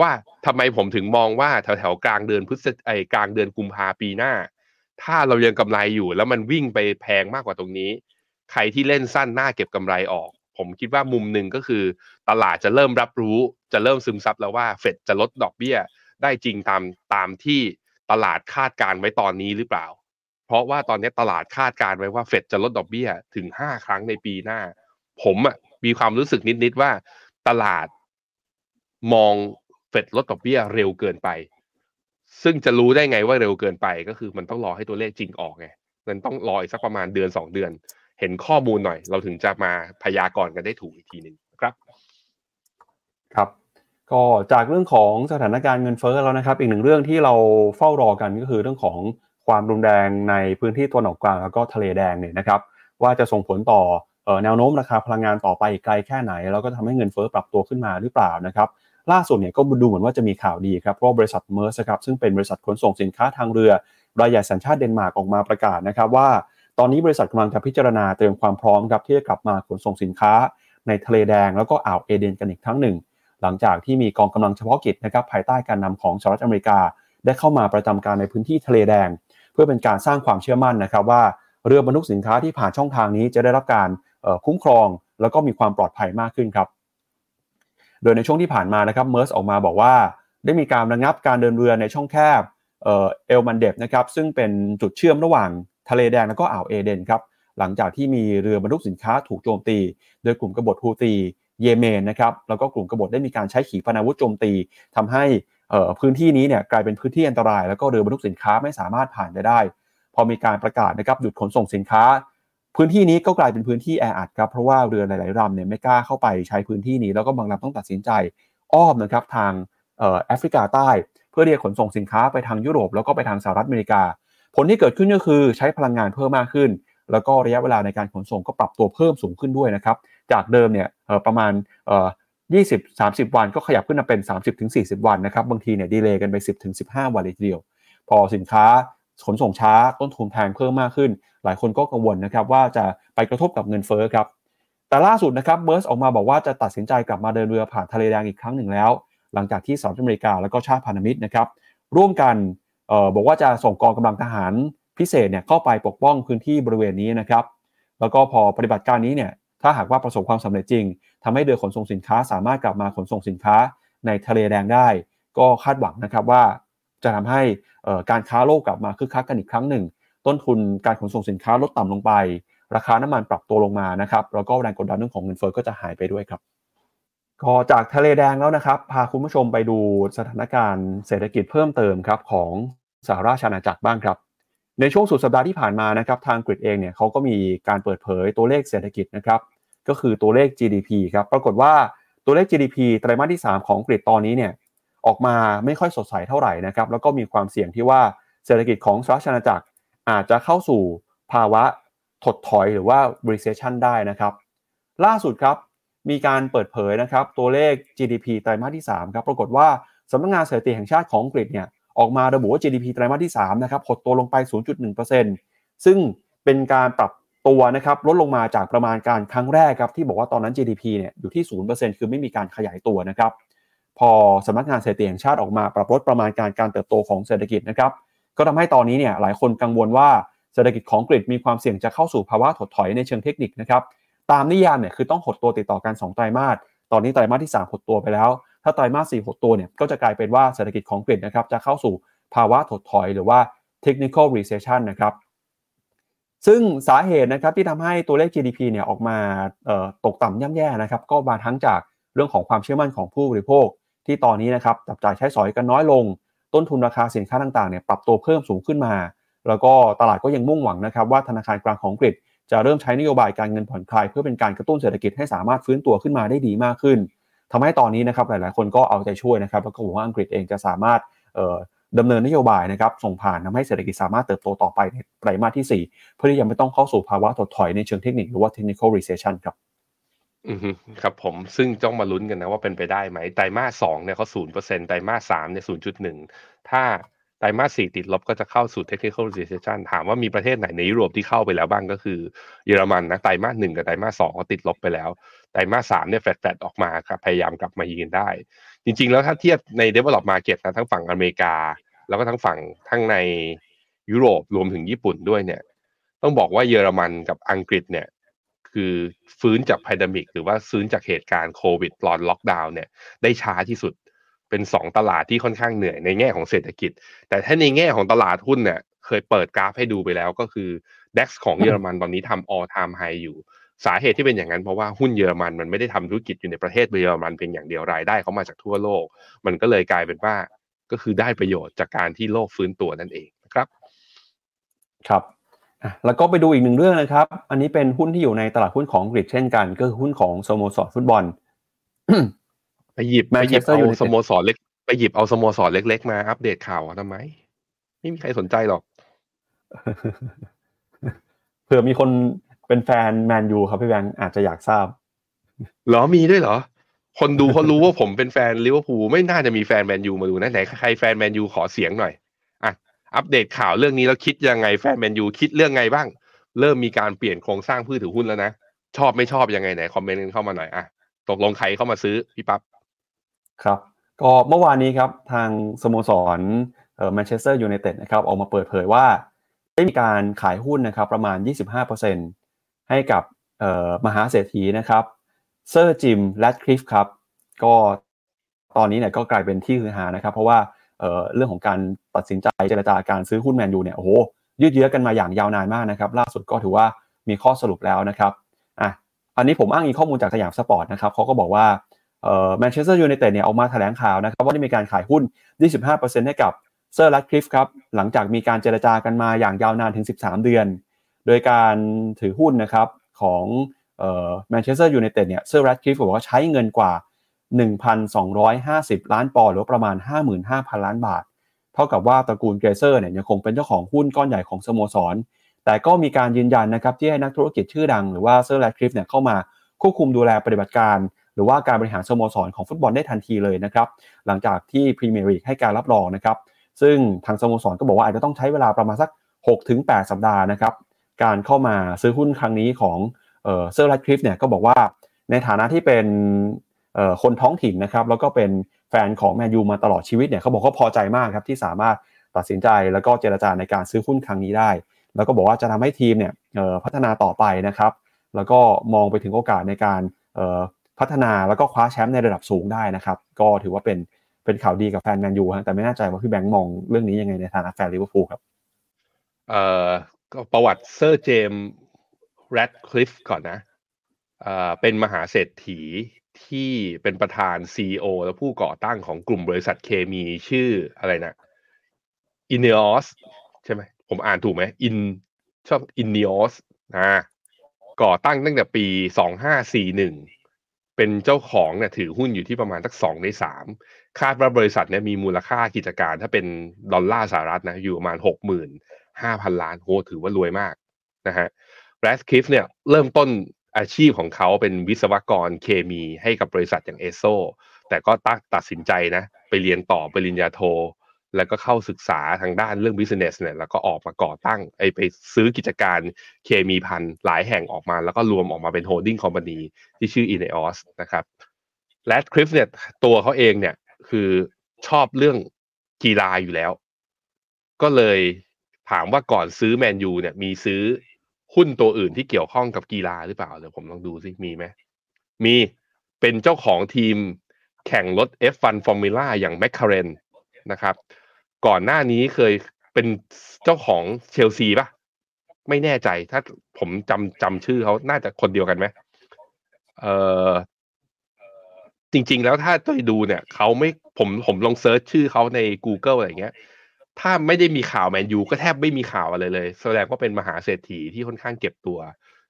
ว่าทำไมผมถึงมองว่าแถวแถวกลางเดือนพฤศจิกลางเดือนกุมภาปีหน้า ถ้าเรายังกำไรอยู่แล้วมันวิ่งไปแพงมากกว่าตรงนี้ ใครที่เล่นสั้นหน้าเก็บกำไรออก ผมคิดว่ามุมหนึ่งก็คือ ตลาดจะเริ่มรับรู้ จะเริ่มซึมซับแล้วว่าเฟดจะลดดอกเบี้ยได้จริงตามตามที่ ตลาดคาดการไว้ตอนนี้หรือเปล่า เพราะว่าตอนนี้ตลาดคาดการไว้ว่าเฟดจะลดดอกเบี้ยถึง5ครั้งในปีหน้า ผมอะมีความรู้สึกนิดๆว่า ตลาดมองเฟดลดดอกเบี้ยเร็วเกินไป ซึ่งจะรู้ได้ไงว่าเร็วเกินไปก็คือมันต้องรอให้ตัวเลขจริงออกไงมันต้องรออีกสักประมาณเดือนสองเดือน เห็นข้อมูลหน่อย เราถึงจะมาพยากรณ์กันได้ถูกอีกทีหนึ่งครับ ครับ ก็จากเรื่องของสถานการณ์เงินเฟ้อแล้วนะครับ อีกหนึ่งเรื่องที่เราเฝ้ารอกันก็คือเรื่องของความรุนแรงในพื้นที่ตะวันออกกลางแล้วก็ทะเลแดงเนี่ยนะครับ ว่าจะส่งผลต่อแนวโน้มราคาพลังงานต่อไปไกลแค่ไหน แล้วก็ทำให้เงินเฟ้อปรับตัวขึ้นมาหรือเปล่านะครับล่าสุดเนี่ยก็ดูเหมือนว่าจะมีข่าวดีครับเพราะบริษัทเมอร์สครับซึ่งเป็นบริษัทขนส่งสินค้าทางเรือรายใหญ่สัญชาติเดนมาร์กออกมาประกาศนะครับว่า ตอนนี้บริษัทกำลังจะพิจารณาเตรียมความพร้อมครับที่จะกลับมาขนส่งสินค้าในทะเลแดงแล้วก็อ่าวเอเดนกันอีกครั้งหนึ่ง หลังจากที่มีกองกำลังเฉพาะกิจนะครับภายใต้การนำของสหรัฐอเมริกา ได้เข้ามาประจำการในพื้นที่ทะเลแดง เพื่อเป็นการสร้างความเชื่อมั่นนะครับว่าเรือบรรทุกสินค้าที่ผ่านช่องทางนี้จะได้รับการคุ้มครอง แล้วก็มีความปลอดภัยมากขึ้นครับ โดยในช่วงที่ผ่านมานะครับเมอร์สออกมาบอกว่า ได้มีการระงับการเดินเรือในช่องแคบเอลมันเดบนะครับซึ่งเป็นจุดเชื่อมระหว่างทะเลแดงแล้วก็อ่าวเอเดนครับหลังจากที่มีเรือบรรทุกสินค้าถูกโจมตี โดยกลุ่มกบฏฮูตี เยเมนนะครับแล้วก็กลุ่มกบฏได้มีการใช้ขีปนาวุธโจมตีทำให้พื้นที่นี้เนี่ยกลายเป็นพื้นที่อันตราย แล้วก็เรือบรรทุกสินค้าไม่สามารถผ่านไปได้ พอมีการประกาศนะครับหยุดขนส่งสินค้า พื้นที่นี้ก็กลายเป็นพื้นที่แออัดครับเพราะว่าเรือหลายๆลำเนี่ยไม่กล้าเข้าไปใช้พื้นที่นี้แล้วก็บางลำต้องตัดสินใจอ้อมนะครับทางแอฟริกาใต้ เพื่อที่จะขนส่งสินค้าไปทางยุโรป แล้วก็ไปทางสหรัฐอเมริกา ผลที่เกิดขึ้นก็คือใช้พลังงานเพิ่มมากขึ้น แล้วก็ระยะเวลาในการขนส่งก็ปรับตัวเพิ่มสูงขึ้นด้วยนะครับ จากเดิมเนี่ยประมาณ20-30 วันก็ขยับขึ้นมาเป็น 30-40 วันนะครับ บางทีเนี่ยดีเลย์กันไป 10-15 วันเลยทีเดียว พอสินค้าขนส่งช้าต้นทุนแพงเพิ่มมากขึ้น หลายคนก็กังวลนะครับว่าจะไปกระทบกับเงินเฟ้อครับ แต่ล่าสุดนะครับเบิร์สออกมาบอกว่าจะตัดสินใจกลับมาเดินเรือผ่านทะเลแดงอีกครั้งหนึ่งแล้ว หลังจากที่สหรัฐอเมริกาและก็ชาติพันธมิตรนะครับร่วมกันออบอกว่าจะส่งกองกำลังทหารพิเศษเนี่ยเข้าไปปกป้องพื้นที่บริเวณนี้นะครับแล้วก็พอปฏิบัติการนี้เนี่ย ถ้าหากว่าประสบความสำเร็จจริงทำให้เรือขนส่งสินค้าสามารถกลับมาขนส่งสินค้าในทะเลแดงได้ ก็คาดหวังนะครับว่าจะทำให้การค้าโลกกลับมาคึกคักกันอีกครั้งหนึ่ง ต้นทุนการขนส่งสินค้าลดต่ำลงไป ราคาน้ำมันปรับตัวลงมานะครับแล้วก็แรงกดดันเรื่องของเงินเฟ้อก็จะหายไปด้วยครับก็จากทะเลแดงแล้วนะครับ พาคุณผู้ชมไปดูสถานการณ์เศรษฐกิจเพิ่มเติมครับของสหราชอาณาจักรบ้างครับ ในช่วงสุดสัปดาห์ที่ผ่านมานะครับทางกรีกเองเนี่ยเขาก็มีการเปิดเผยตัวเลขเศรษฐกิจนะครับก็คือตัวเลข GDP ครับปรากฏว่าตัวเลข GDP ไตรมาสที่ 3 ของกรีกตอนนี้เนี่ยออกมาไม่ค่อยสดใสเท่าไหร่นะครับแล้วก็มีความเสี่ยงที่ว่าเศรษฐกิจของสหรัฐอาณาจักรอาจจะเข้าสู่ภาวะถดถอยหรือว่า recession ได้นะครับ ล่าสุดครับมีการเปิดเผยนะครับตัวเลข GDP ไตรมาสที่3ครับปรากฏว่าสำนักงงานสถิติแห่งชาติของอังกฤษเนี่ย ออกมาระบุว่า GDP ไตรมาสที่3นะครับหดตัวลงไป 0.1%ซึ่งเป็นการปรับตัวนะครับลดลงมาจากประมาณการครั้งแรกครับที่บอกว่าตอนนั้น GDP เนี่ยอยู่ที่ 0%คือไม่มีการขยายตัวนะครับพอสำนักงานสถิติแห่งชาติออกมา ปรับลดประมาณการการเติบโตของเศรษฐกิจนะครับก็ทำให้ตอนนี้เนี่ยหลายคนกังวลว่าเศรษฐกิจของอังกมีความเสี่ยงจะเข้าสู่ภาวะถดถอยในเชิงเทคนิคนะครับตามนิยามเนี่ยคือต้องหดตัวติดต่อกัน 2 ไตรมาสตอนนี้ไตรมาสที่ 3 หดตัวไปแล้ว ถ้าไตรมาส4หดตัวเนี่ยก็จะกลายเป็นว่าเศรษฐกิจของอังกฤษนะครับจะเข้าสู่ภาวะถดถอยหรือว่า technical recession นะครับซึ่งสาเหตุนะครับที่ทำให้ตัวเลข GDP เนี่ยออกมาตกต่ำย่ำแย่นะครับก็มาทั้งจากเรื่องของความเชื่อมั่นของผู้บริโภค ที่ตอนนี้นะครับจับจ่ายใช้สอยกันน้อยลง ต้นทุนราคาสินค้าต่างๆเนี่ยปรับตัวเพิ่มสูงขึ้นมา แล้วก็ตลาดก็ยังมุ่งหวังนะครับว่าธนาคารกลางของอังกฤษจะเริ่มใช้นโยบายการเงินผ่อนคลายเพื่อเป็นการกระตุ้นเศรษฐกิจให้สามารถฟื้นตัวขึ้นมาได้ดีมากขึ้น ทำให้ตอนนี้นะครับหลาย ๆ คนก็เอาใจช่วยนะครับแล้วก็หวังว่าอังกฤษเองจะสามารถดำเนินนโยบายนะครับส่งผ่านทาให้เศรษฐกิจสามารถเติบโตต่อไปในไตรมาสที่ 4 เพื่อที่จะไม่ต้องเข้าสู่ภาวะถดถอยในเชิงเทคนิคหรือว่า technical recession ครับอืมครับผมซึ่งต้องมาลุ้นกันนะว่าเป็นไปได้ไหมไตรมาสสองเนี่ยเขาศูนย์เปอร์เซ็นต์ไตรมาสสามเนี่ยศูนย์จุดหนึ่งถ้าไตรมาสสี่ติดลบก็จะเข้าสู่ technical recession ถามว่ามีประเทศไหนในยุโรปที่เข้าไปแล้วบ้างก็คือเยอรมันนะไตรมาสหนึ่งกับไตรมาสสองก็ติดลบไปแล้ว ไตรมาสสามเนี่ยแฟลตๆออกมาครับพยายามกลับมายืนได้ จริง ๆ แล้วถ้าเทียบใน develop market นะทั้งฝั่งอเมริกา แล้วก็ทั้งฝั่งทั้งในยุโรปรวมถึงญี่ปุ่นด้วยเนี่ย ต้องบอกว่าเยอรมันกับอังกฤษเนี่ยคือฟื้นจากพ n d ดมิก หรือว่าฟื้นจากเหตุการณ์โควิดตอนล็อกดาวน์เนี่ยได้ช้าที่สุดเป็นสองตลาดที่ค่อนข้างเหนื่อยในแง่ของเศรษฐกิจ แต่ถ้าในแง่ของตลาดหุ้นเนี่ยเคยเปิดกราฟให้ดูไปแล้วก็คือ DAX ของเยอรมันตอนนี้ทำ all time high อยู่ สาเหตุที่เป็นอย่างนั้นเพราะว่าหุ้นเยอรมันมันไม่ได้ทำธุรกิจอยู่ในประเทศเยอรมันเพียงอย่างเดียวรายได้เขามาจากทั่วโลก มันก็เลยกลายเป็นว่าก็คือได้ประโยชน์จากการที่โลกฟื้นตัวนั่นเองนะครับ ครับแล้วก็ไปดูอีกหนึ่งเรื่องนะครับ อันนี้เป็นหุ้นที่อยู่ในตลาดหุ้นของอังกฤษเช่นกัน ก็คือหุ้นของสโมสรฟุตบอลไปหยิบไปหยิบเอาสโมสรเล็กไปหยิบเอาสโมสรเล็ก ๆ มาอัปเดตข่าวทำไมไม่มีใครสนใจหรอกเผื่อมีคน เป็นแฟนแมนยูครับพี่แบงค์อาจจะอยากทราบหรอมีด้วยเหรอ คนดูเขารู้ว่าผมเป็นแฟนลิเวอร์พูลไม่น่าจะมีแฟนแมนยูมาดูนะไหนใครแฟนแมนยูขอเสียงหน่อยอะอัปเดตข่าวเรื่องนี้แล้วคิดยังไงแฟนแมนยูคิดเรื่องไงบ้าง เริ่มมีการเปลี่ยนโครงสร้างผู้ถือหุ้นแล้วนะชอบไม่ชอบยังไงไหน comment กันเข้ามาหน่อยอะตกลงใครเข้ามาซื้อพี่ปั๊บครับก็เมื่อวานนี้ครับทางสโมสรเอ่อแมนเชสเตอร์ยูไนเต็ดนะครับออกมาเปิดเผยว่า ได้มีการขายหุ้นนะครับประมาณ 25% ให้กับมหาเศรษฐีนะครับเซอร์จิมแรดคลิฟครับก็ตอนนี้เนี่ยก็กลายเป็นที่ฮือฮานะครับ เพราะว่าเรื่องของการตัดสินใจเจรจาการซื้อหุ้นแมนยูเนี่ยโอ้โหยืดเยื้อกันมาอย่างยาวนานมากนะครับล่าสุดก็ถือว่ามีข้อสรุปแล้วนะครับอะอันนี้ผมอ้างอิงข้อมูลจากสยามสปอร์ตนะครับเขาก็บอกว่าแมนเชสเตอร์ยูไนเต็ดเนี่ยออกมาแถลงข่าวนะครับว่าได้มีการขายหุ้น 25%ให้กับเซอร์แรดคลิฟครับหลังจากมีการเจรจากันมาอย่างยาวนานถึง 13 เดือน โดยการถือหุ้นนะครับของแมนเชสเตอร์ยูไนเต็ดเนี่ยเซอร์แรดคลิฟบอกว่าใช้เงินกว่า 1,250 ล้านปอนด์หรือประมาณ 55,000 ล้านบาท เท่ากับว่าตระกูลเกลเซอร์เนี่ยยังคงเป็นเจ้าของหุ้นก้อนใหญ่ของสโมสร แต่ก็มีการยืนยันนะครับที่ให้นักธุรกิจชื่อดังหรือว่าเซอร์แรดคลิฟเนี่ยเข้ามาควบคุมดูแลปฏิบัติการ หรือว่าการบริหารสโมสรของฟุตบอลได้ทันทีเลยนะครับหลังจากที่พรีเมียร์ลีกให้การรับรองนะครับซึ่งทางสโมสรก็บอกว่าอาจจะต้องใช้เวลาประมาณสัก 6-8 สัปดาห์นะครับ การเข้ามาซื้อหุ้นครั้งนี้ของเซอร์แรดคลิฟเนี่ยก็บอกว่าในฐานะที่เป็นคนท้องถิ่นนะครับแล้วก็เป็นแฟนของแมนยูมาตลอดชีวิตเนี่ยเขาบอกว่าพอใจมากครับที่สามารถตัดสินใจแล้วก็เจรจาในการซื้อหุ้นครั้งนี้ได้ แล้วก็บอกว่าจะทำให้ทีมเนี่ยพัฒนาต่อไปนะครับ แล้วก็มองไปถึงโอกาสในการพัฒนาแล้วก็คว้าแชมป์ในระดับสูงได้นะครับ ก็ถือว่าเป็นเป็นข่าวดีกับแฟนแมนยูแต่ไม่แน่ใจว่าพี่แบงค์มองเรื่องนี้ยังไงในฐานะแฟนลิเวอร์พูลครับเอ่อ ก็ประวัติเซอร์เจมส์แรดคลิฟก่อนนะเอ่อเป็นมหาเศรษฐีที่เป็นประธาน CEO และผู้ก่อตั้งของกลุ่มบริษัทเคมีชื่ออะไรนะ i n e o s ใช่ไหมผมอ่านถูกไหม In ชอบ i n e o s นะก่อตั้งตั้งแต่ปี 2541 เป็นเจ้าของเนี่ยถือหุ้นอยู่ที่ประมาณสักสองในสามคาดว่าบริษัทเนี่ยมีมูลค่ากิจการถ้าเป็นดอลลาร์สหรัฐนะอยู่ประมาณ ห้าพันล้านโหถือว่ารวยมากนะฮะแรดคิฟเนี่ยเริ่มต้นอาชีพของเขาเป็นวิศวกรเคมีให้กับบริษัทอย่างเอโซแต่ก็ตัดตัดสินใจนะไปเรียนต่อปริญญาโท แล้วก็เข้าศึกษาทางด้านเรื่อง business เนี่ยแล้วก็ออกมาก่อตั้งไอไปซื้อกิจการเคมีภัณฑ์หลายแห่งออกมา แล้วก็รวมออกมาเป็น holding company ที่ชื่อ Ineos นะครับแรดคลิฟเนี่ยตัวเขาเองเนี่ยคือชอบเรื่องกีฬาอยู่แล้ว ก็เลย ถามว่าก่อนซื้อแมนยูเนี่ย มีซื้อหุ้นตัวอื่นที่เกี่ยวข้องกับกีฬาหรือเปล่าเดี๋ยวผมลองดูซิมีไหมมีเป็นเจ้าของทีมแข่งรถ F1 Formula อย่าง McLaren นะครับ ก่อนหน้านี้เคยเป็นเจ้าของเชลซีป่ะไม่แน่ใจถ้าผมจำจำชื่อเขาน่าจะคนเดียวกันไหมเออจริง ๆ แล้วถ้าไปดูเนี่ยเขาไม่ผมผมลองเซิร์ชชื่อเขาใน Google อะไรเงี้ย ถ้าไม่ได้มีข่าวแมนยูก็แทบไม่มีข่าวอะไรเลย แสดงว่าเป็นมหาเศรษฐีที่ค่อนข้างเก็บตัว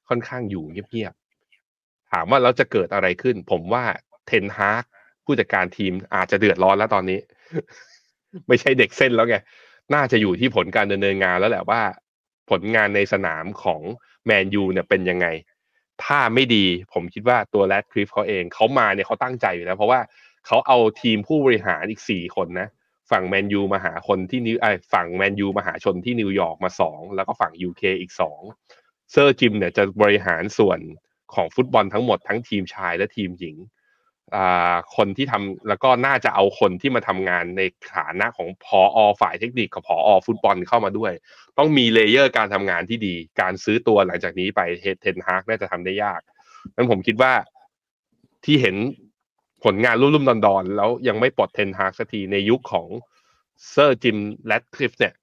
ค่อนข้างอยู่เงียบๆถามว่าแล้วจะเกิดอะไรขึ้น ผมว่าเทนฮากผู้จัดการทีมอาจจะเดือดร้อนแล้วตอนนี้ ไม่ใช่เด็กเส้นแล้วไงน่าจะอยู่ที่ผลการดำเนินงานแล้วแหละว่า ผลงานในสนามของแมนยูเนี่ยเป็นยังไง ถ้าไม่ดีผมคิดว่าตัวแรดคลิฟเขาเองเขามาเนี่ยเขาตั้งใจอยู่แล้ว เพราะว่าเขาเอาทีมผู้บริหารอีกสี่คนนะ ฝั่งแมนยูมาหาคนที่นิวไอฝั่งแมนยูมาหาชนที่นิวยอร์กมาสองแล้วก็ฝั่ง UK อีกสองเซอร์จิมเนี่ยจะบริหารส่วนของฟุตบอลทั้งหมดทั้งทีมชายและทีมหญิงคนที่ทำแล้วก็น่าจะเอาคนที่มาทำงานในฐานะของผอ.ฝ่ายเทคนิคกับผอ.ฟุตบอลเข้ามาด้วย ต้องมี layer การทำงานที่ดี การซื้อตัวหลังจากนี้ไปเอริกเทนฮากน่าจะทำได้ยากนั้นผมคิดว่าที่เห็น ผลงานลุ่มๆดอนๆ แล้วยังไม่ปลดเทนฮากสักทีในยุคของเซอร์จิมแรดคลิฟเนี่ย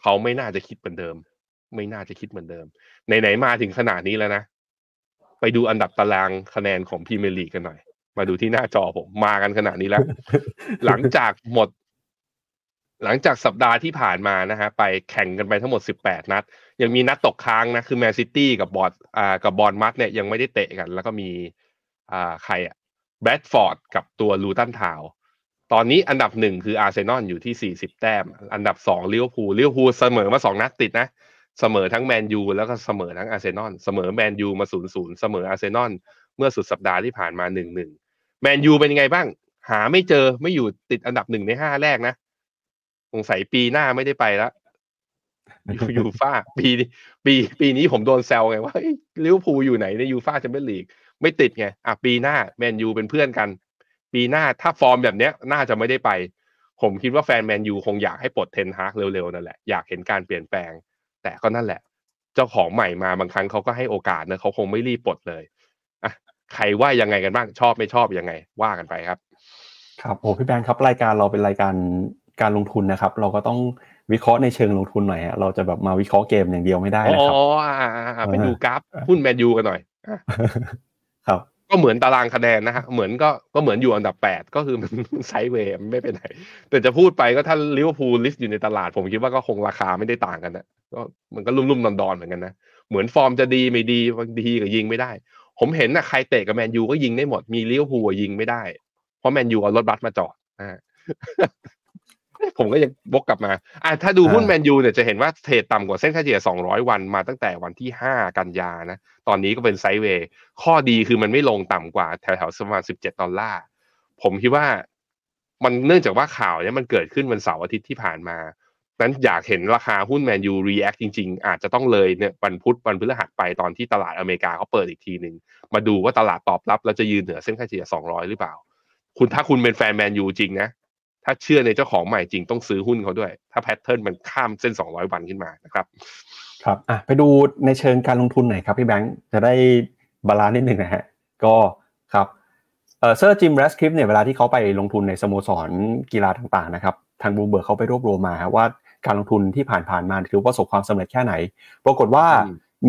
เขาไม่น่าจะคิดเหมือนเดิม ไม่น่าจะคิดเหมือนเดิมไหนๆมาถึงขนาดนี้แล้วนะ ไปดูอันดับตารางคะแนนของพรีเมียร์ลีกกันหน่อย มาดูที่หน้าจอผมมากันขนาดนี้แล้ว หลังจากหมด หลังจากสัปดาห์ที่ผ่านมานะฮะ ไปแข่งกันไปทั้งหมด18นัด ยังมีนัดตกค้างนะ คือแมนซิตี้กับบอร์นอ่ากับบอร์นมัธเนี่ยยังไม่ได้เตะกัน แล้วก็มี อ่าใครอะ เบรนท์ฟอร์ดกับตัวลูตันทาวน์ตอนนี้อันดับหนึ่งคืออาร์เซนอลอยู่ที่ 40 แต้ม อันดับสองลิเวอร์พูลลิเวอร์พูลเสมอมาสองนัดติดนะเสมอทั้งแมนยูแล้วก็เสมอทั้งอาร์เซนอลเสมอแมนยูมาศูนย์ศูนย์เสมออาร์เซนอลเมื่อสุดสัปดาห์ที่ผ่านมาหนึ่งหนึ่งแมนยูเป็นยังไงบ้าง หาไม่เจอไม่อยู่ติดอันดับหนึ่งในห้าแรกนะสงสัยปีหน้าไม่ได้ไปแล้ว ยูยูฟ่าปีนี้ปีปีนี้ผมโดนแซวไงว่าลิเวอร์พูลอยู่ไหนในยูฟ่าแชมเปี้ยนลีกไม่ติดไงอะปีหน้าแมนยูเป็นเพื่อนกัน ปีหน้าถ้าฟอร์มแบบเนี้ยน่าจะไม่ได้ไป ผมคิดว่าแฟนแมนยูคงอยากให้ปลดเทนฮากเร็วๆนั่นแหละอยากเห็นการเปลี่ยนแปลง แต่ก็นั่นแหละ เจ้าของใหม่มาบางครั้งเขาก็ให้โอกาสนะเขาคงไม่รีบปลดเลยอะใครว่ายังไงกันบ้างชอบไม่ชอบยังไง ว่ากันไปครับ ครับโอ้พี่แบงค์ครับรายการเราเป็นรายการการลงทุนนะครับ เราก็ต้อง วิเคราะห์ในเชิงลงทุนหน่อยฮะเราจะแบบมาวิเคราะห์เกมอย่างเดียวไม่ได้นะครับอ๋อไปดูกราฟหุ้นแมนยูกันหน่อยครับ ก็เหมือนตารางคะแนนนะฮะเหมือนก็ก็เหมือนอยู่อันดับแปดก็คือมัน sideway ไม่เป็นไรแต่จะพูดไปก็ถ้าลิเวอร์พูล list อยู่ในตลาด ผมคิดว่าก็คงราคาไม่ได้ต่างกันนะก็มันก็ลุ่มๆดอนๆเหมือนกันนะเหมือนฟอร์มจะดีไม่ดีบางทีก็ยิงไม่ได้ ผมเห็นนะใครเตะกับแมนยูก็ยิงได้หมดมีลิเวอร์พูลยิงไม่ได้ เพราะแมนยูเอารถบัสมาจอดนะฮะ ผมก็ยังบกกลับมาอ่าถ้าดูหุ้นแมนยูเนี่ยจะเห็นว่า trade ต่ำกว่าเส้นค่าเฉลี่ย 200 วันมาตั้งแต่วันที่ 5 กันยานะ ตอนนี้ก็เป็น sideway ข้อดีคือมันไม่ลงต่ำกว่าแถวๆประมาณ 17 ดอลลาร์ ผมคิดว่ามันเนื่องจากว่าข่าวเนี้ยมันเกิดขึ้นวันเสาร์อาทิตย์ที่ผ่านมานั้นอยากเห็นราคาหุ้นแมนยู react จริงๆ อาจจะต้องเลยเนี่ยวันพุธวันพฤหัสไปตอนที่ตลาดอเมริกาเขาเปิดอีกทีหนึ่งมาดูว่าตลาดตอบรับแล้วจะยืนเหนือเส้นค่าเฉลี่ย 200 หรือเปล่า คุณถ้าคุณเป็นแฟนแมนยูจริงนะ ถ้าเชื่อในเจ้าของใหม่จริงต้องซื้อหุ้นเขาด้วย ถ้า pattern มันข้ามเส้น 200 วันขึ้นมานะครับครับอะไปดูในเชิงการลงทุนหน่อยครับพี่แบงค์จะได้ balance นิดหนึ่งนะฮะก็ครับเออเซอร์จิมแรดคลิฟเนี่ยเวลาที่เขาไปลงทุนในสโมสรกีฬาต่างๆนะครับทางบูเบิร์กเขาไปรวบรวมมาว่าการลงทุนที่ผ่านๆมาถือว่าประสบความสำเร็จแค่ไหน ปรากฏว่า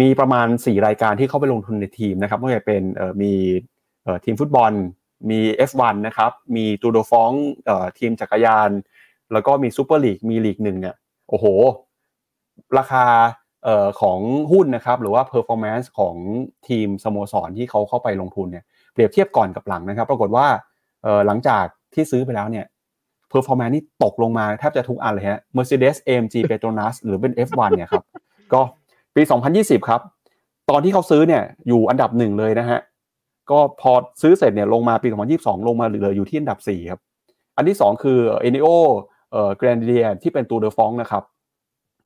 มีประมาณ 4 รายการที่เข้าไปลงทุนในทีมนะครับไม่ว่าจะเป็นเอ่อมีเอ่อทีมฟุตบอล มี F1 นะครับ มีตูโดฟองทีมจักรยาน แล้วก็มีซูเปอร์ลีก มีลีกหนึ่งเนี่ย โอ้โห ราคาเอ่อของหุ้นนะครับ หรือว่า performance ของทีมสโมสรที่เขาเข้าไปลงทุนเนี่ย เปรียบเทียบก่อนกับหลังนะครับ ปรากฏว่าออหลังจากที่ซื้อไปแล้วเนี่ย performance นี่ตกลงมาแทบจะทุกอันเลยฮะ Mercedes AMG Petronas หรือเป็น F1 เนี่ยครับ ก็ปี 2020 ครับ ตอนที่เขาซื้อเนี่ยอยู่อันดับหนึ่งเลยนะฮะ ก็พอซื้อเสร็จเนี่ยลงมาปี 2022 ลงมาเหลืออยู่ที่อันดับ 4 ครับ อันที่ 2 คือเอเนโอเอ่อแกรนเดียที่เป็นตูเดอฟองนะครับ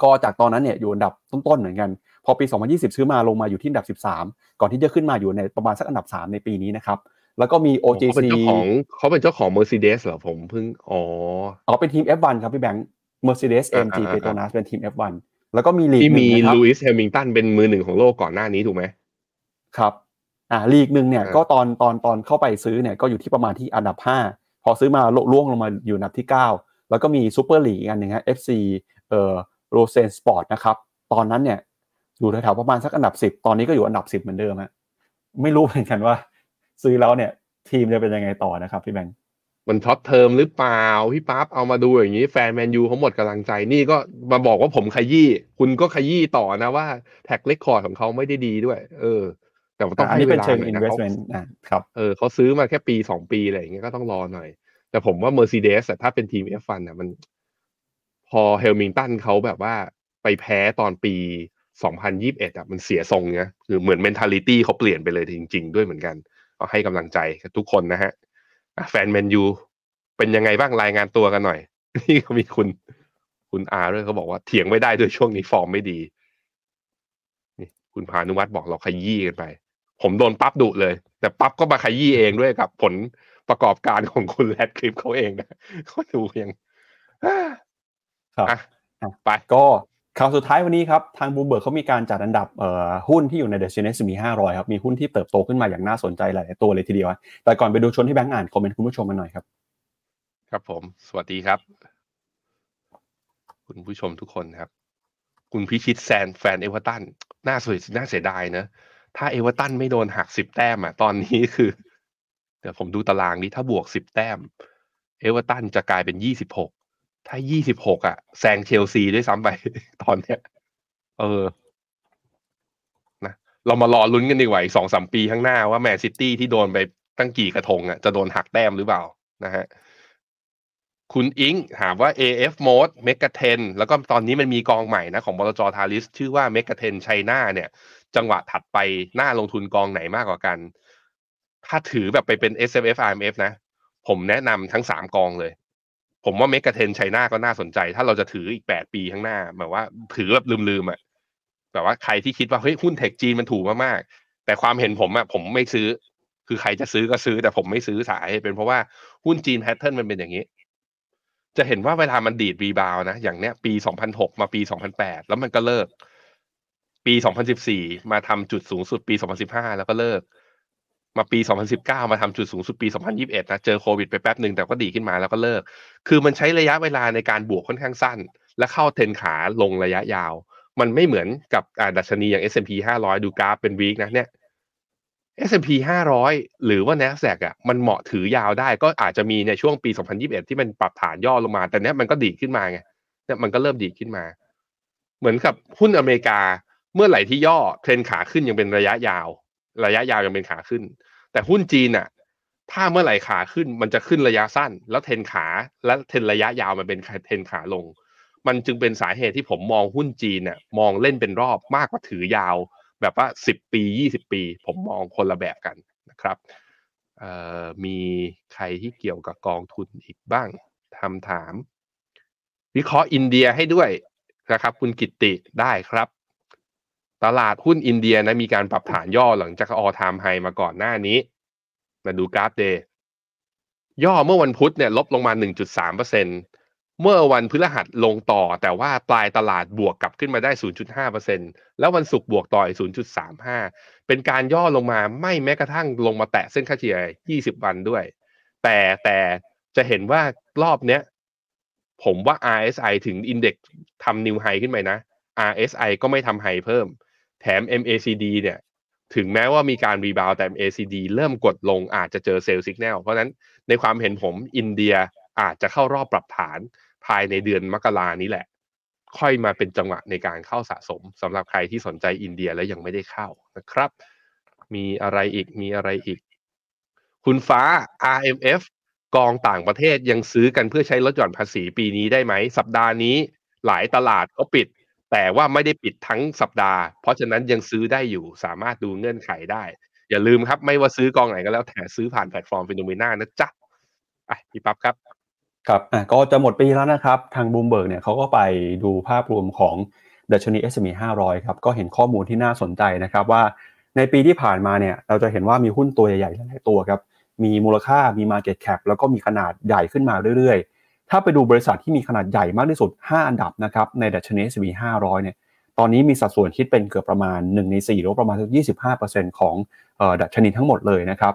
ก็จากตอนนั้นเนี่ยอยู่อันดับต้นๆเหมือนกัน พอปี 2020 ซื้อมาลงมาอยู่ที่อันดับ 13 ก่อนที่จะขึ้นมาอยู่ในประมาณสักอันดับ 3 ในปีนี้นะครับแล้วก็มีเขาเป็น OJC เจ้าของเขาเป็นเจ้าของ Mercedes เหรอผมเพิ่งอ๋ออ๋อเป็นทีม F1 ครับพี่แบงค์ Mercedes อ่า AMG อ่า Petronas เป็นทีม F1 แล้วก็มีลีกที่หนึ่มีงนะครับลูอิสแฮมิงตันเป็นมือหนึ่งของโลกก่อนหน้านี้ถูกไหมครับ อ่าลีกหนึ่งเนี่ยอ่าก็ตอนตอนตอนเข้าไปซื้อเนี่ยก็อยู่ที่ประมาณที่อันดับ 5 พอซื้อมาลล่วงลงมาอยู่อันดับที่ 9 แล้วก็มีซูเปอร์ลีกอีกอันหนึ่งฮะ FC เอ่อโรเซนสปอร์ตนะครับตอนนั้นเนี่ยอยู่แถวๆประมาณสักอันดับ 10 ตอนนี้ก็อยู่อันดับ 10 เหมือนเดิมฮะไม่รู้เหมือนกันว่า ซื้อแล้วเนี่ย ทีมจะเป็นยังไงต่อนะครับพี่แบงค์มัน short term หรือเปล่า พี่ปั๊บเอามาดูอย่างนี้ แฟนแมนยูเขาหมดกำลังใจนี่ก็มาบอกว่าผมขยี้คุณก็ขยี้ต่อนะว่า track record ของเขาไม่ได้ดีด้วย เออ แต่ว่าต้องอันให้นี้เวเป็นลาเชิงหน่อยนะเขา investment อ่าครับเออเขาซื้อมาแค่ปีสองปีอะไรอย่างเงี้ยก็ต้องรอหน่อย แต่ผมว่า Mercedes อะถ้าเป็นทีม F1 อะมัน พอแฮมิลตันเขาแบบว่าไปแพ้ตอนปี2021อะมันเสียทรงเนี้ยคือเหมือน mentality เขาเปลี่ยนไปเลยจริง ๆ ด้วยเหมือนกันก็ให้กำลังใจกับทุกคนนะฮะอะแฟนแมนยูเป็นยังไงบ้างรายงานตัวกันหน่อยนี่เขามีคุณคุณอาด้วยเขาบอกว่าเถียงไม่ได้ด้วยช่วงนี้ฟอร์มไม่ดี นี่คุณพานุวัฒน์บอกเราขยี้กันไป ผมโดนปั๊บดุเลย แต่ปั๊บก็มาขยี้เองด้วยกับผลประกอบการของคุณแรดคลิฟเขาเองนะเขาดูยังครับอะอะไปก็ข่าวสุดท้ายวันนี้ครับ ทางบูเบิร์กเขามีการจัดอันดับเอ่อหุ้นที่อยู่ใน the S&P 500 ครับ มีหุ้นที่เติบโตขึ้นมาอย่างน่าสนใจหลายๆตัวเลยทีเดียว แต่ก่อนไปดูชวนที่แบงค์อ่าน comment คุณผู้ชมกันหน่อยครับ ครับผม สวัสดีครับ คุณผู้ชมทุกคนครับ คุณพิชิตแซนแฟนเอเวอร์ตันน่าสวยน่าเสียดายนะ ถ้าเอเวอร์ตันไม่โดนหักสิบแต้มอะตอนนี้คือ เดี๋ยวผมดูตารางนี้ถ้าบวกสิบแต้ม เอเวอร์ตันจะกลายเป็นยี่สิบหกถ้ายี่สิบหกอะแซงเชลซีด้วยซ้ำไปตอนเนี้ย เออนะเรามารอลุ้นกันดีกว่าอีกสองสามปีข้างหน้าว่าแมนซิตี้ที่โดนไปตั้งกี่กระทงอะจะโดนหักแต้มหรือเปล่านะฮะคุณอิงถามว่า AF Mode m e g a 10แล้วก็ตอนนี้มันมีกองใหม่นะของบลจทาริส ชื่อว่า m e g a 10 China เนี่ย จังหวะถัดไปหน่าลงทุนกองไหนมากกว่ากัน ถ้าถือแบบไปเป็น S M F R M F นะ ผมแนะนำทั้งสามกองเลย ผมว่าเมกะเทนไชน่าก็น่าสนใจ ถ้าเราจะถืออีกแปดปีข้างหน้าแบบว่าถือแบบลืมๆอะแบบว่าใครที่คิดว่าเฮ้ยหุ้น tech จีนมันถูกมากๆแต่ความเห็นผมอะผมไม่ซื้อ คือใครจะซื้อก็ซื้อ แต่ผมไม่ซื้อสาเหตุเป็นเพราะว่าหุ้นจีน pattern มันเป็นอย่างนี้จะเห็นว่าเวลามันดีด rebound นะ อย่างเนี้ยปี 2006 มาปี 2008 แล้วมันก็เลิก ปี 2014 มาทำจุดสูงสุดปี 2015 แล้วก็เลิก มาปี 2019 มาทำจุดสูงสุดปี 2021 นะ เจอโควิดไปแป๊บหนึ่งแต่ก็ดีขึ้นมาแล้วก็เลิก คือมันใช้ระยะเวลาในการบวกค่อนข้างสั้น และเข้าเทรนขาลงระยะยาว มันไม่เหมือนกับดัชนีอย่าง S&P 500 ดูกราฟเป็นวีคนะเนี่ย S&P 500 หรือว่า NASDAQ อะมันเหมาะถือยาวได้ก็อาจจะมีในช่วงปี 2021 ที่มันปรับฐานย่อลงมา แต่เนี้ยมันก็ดีขึ้นมาไงเนี่ยมันก็เริ่มดีขึ้นมา เหมือนกับหุ้นอเมริกา เมื่อไหร่ที่ย่อเทรนขาขึ้นยังเป็นระยะยาว ระยะยาวยังเป็นขาขึ้น แต่หุ้นจีนอะถ้าเมื่อไหร่ขาขึ้นมันจะขึ้นระยะสั้น แล้วเทรนขาและเทรนระยะยาวมันเป็นเทรนขาลง มันจึงเป็นสาเหตุที่ผมมองหุ้นจีนเนี่ยมองเล่นเป็นรอบมากกว่าถือยาว แบบว่าสิบปียี่สิบปี ผมมองคนละแบบกันนะครับมีใครที่เกี่ยวกับกองทุนอีกบ้างทำถาม วิเคราะห์อินเดียให้ด้วยนะครับ คุณกิตติได้ครับ ตลาดหุ้นอินเดียนะมีการปรับฐานย่อหลังจากออทามไฮมาก่อนหน้านี้ มาดูกราฟเดย์ย่อเมื่อวันพุธเนี่ยลบลงมา 1.3%เเมื่อวันพฤหัสลงต่อ แต่ว่าปลายตลาดบวกกลับขึ้นมาได้ 0.5%แล้ววันศุกร์บวกต่ออีก0.35 เป็นการย่อลงมาไม่แม้กระทั่งลงมาแตะเส้นค่าเฉลี่ย 20 วันด้วย แต่แต่จะเห็นว่ารอบเนี้ยผมว่า RSI ถึงอินเด็กซ์ทำนิวไฮขึ้นไปนะ RSI ก็ไม่ทำไฮเพิ่ม แถม MACD เนี่ย ถึงแม้ว่ามีการรีบาวแต่ MACD เริ่มกดลงอาจจะเจอเซลล์สัญญาณเพราะนั้นในความเห็นผมอินเดียอาจจะเข้ารอบปรับฐานภายในเดือนมกรานี้แหละ ค่อยมาเป็นจังหวะในการเข้าสะสมสำหรับใครที่สนใจอินเดียและยังไม่ได้เข้านะครับ มีอะไรอีกมีอะไรอีก คุณฟ้า RMF กองต่างประเทศยังซื้อกันเพื่อใช้ลดหย่อนภาษีปีนี้ได้ไหม สัปดาห์นี้หลายตลาดก็ปิด แต่ว่าไม่ได้ปิดทั้งสัปดาห์ เพราะฉะนั้นยังซื้อได้อยู่สามารถดูเงื่อนไขได้ อย่าลืมครับไม่ว่าซื้อกองไหนก็แล้วแต่ซื้อผ่านแพลตฟอร์มฟิโนเมนานะจ๊ะอะพี่ปั๊บครับครับอะก็จะหมดปีแล้วนะครับ ทางบูมเบิร์กเนี่ยเขาก็ไปดูภาพรวมของดัชนี S&P 500 ครับ ก็เห็นข้อมูลที่น่าสนใจนะครับว่าในปีที่ผ่านมาเนี่ยเราจะเห็นว่ามีหุ้นตัวใหญ่ๆหลายตัวครับ มีมูลค่ามี Market Cap แล้วก็มีขนาดใหญ่ขึ้นมาเรื่อยๆ ถ้าไปดูบริษัทที่มีขนาดใหญ่มากที่สุด 5 อันดับนะครับในดัชนี S&P 500 เนี่ยตอนนี้มีสัดส่วนคิดเป็นเกือบประมาณ 1 ใน 4 หรือประมาณ 25%ของดัชนีทั้งหมดเลยนะครับ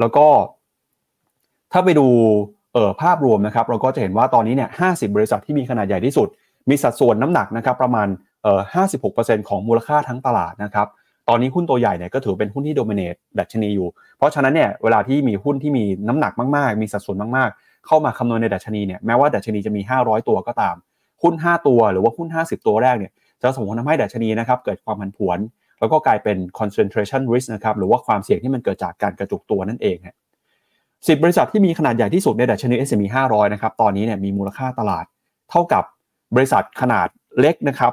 แล้วก็ ถ้าไปดูภาพรวมนะครับ เราก็จะเห็นว่าตอนนี้เนี่ย 50 บริษัทที่มีขนาดใหญ่ที่สุด มีสัดส่วนน้ำหนักนะครับประมาณ 56%ของมูลค่าทั้งตลาดนะครับ ตอนนี้หุ้นตัวใหญ่เนี่ยก็ถือเป็นหุ้นที่โดเมิเนตดัชนีอยู่ เพราะฉะนั้นเนี่ยเวลาที่มีหุ้นที่มีน้ำหนักมาก ๆ มีสัดส่วนมากๆ เข้ามาคำนวณในดัชนีเนี่ยแม้ว่าดัชนีจะมี 500 ตัวก็ตามหุ้น 5 ตัวหรือว่าหุ้น 50 ตัวแรกเนี่ยจะส่งผลทำให้ดัชนีนะครับเกิดความผันผวน แล้วก็กลายเป็น concentration risk นะครับหรือว่าความเสี่ยงที่มันเกิดจากการกระจุกตัวนั่นเองฮะ10บริษัทที่มีขนาดใหญ่ที่สุดในดัชนี S&P 500 นะครับตอนนี้เนี่ยมีมูลค่าตลาดเท่ากับบริษัทขนาดเล็กนะครับ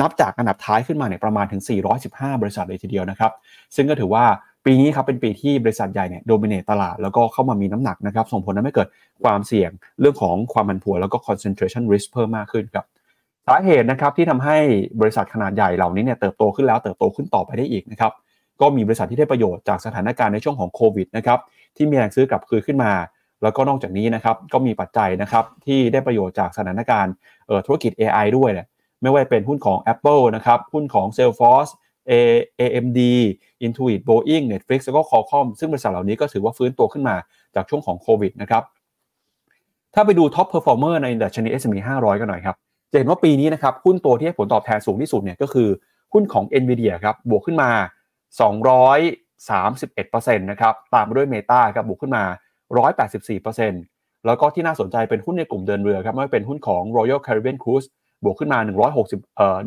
นับจากอันดับท้ายขึ้นมาเนี่ยประมาณถึง 415 บริษัทเลยทีเดียวนะครับ ซึ่งก็ถือว่า ปีนี้ครับเป็นปีที่บริษัทใหญ่เนี่ยโดมิเนตตลาดแล้วก็เข้ามามีน้ำหนักนะครับส่งผลทำให้เกิดความเสี่ยงเรื่องของความมันผัวแล้วก็ concentration risk เพิ่มมากขึ้นครับสาเหตุนะครับที่ทำให้บริษัทขนาดใหญ่เหล่านี้เนี่ยเติบโตขึ้นแล้วเติบโตขึ้นต่อไปได้อีกนะครับก็มีบริษัทที่ได้ประโยชน์จากสถานการณ์ในช่วงของโควิดนะครับที่มีแรงซื้อกลับคืนขึ้นมา แล้วก็นอกจากนี้นะครับก็มีปัจจัยนะครับที่ได้ประโยชน์จากสถานการณ์ธุรกิจ AI ด้วยเนี่ยไม่ว่าเป็นหุ้นของ Apple นะครับหุ้นของ Salesforce AMD Intuit Boeing Netflix แล้วก็ Qualcomm ซึ่งบริษัทเหล่านี้ก็ถือว่าฟื้นตัวขึ้นมาจากช่วงของโควิดนะครับถ้าไปดู Top Performer ในดัชนี S&P 500 กันหน่อยครับจะเห็นว่าปีนี้นะครับหุ้นตัวที่ให้ผลตอบแทนสูงที่สุดเนี่ยก็คือหุ้นของ NVIDIA ครับบวกขึ้นมา 231%นะครับตามมาด้วย Meta ครับบวกขึ้นมา 184%แล้วก็ที่น่าสนใจเป็นหุ้นในกลุ่มเดินเรือครับไม่ว่าเป็นหุ้นของ Royal Caribbean Cruise บวกขึ้นมา 160เอ่อ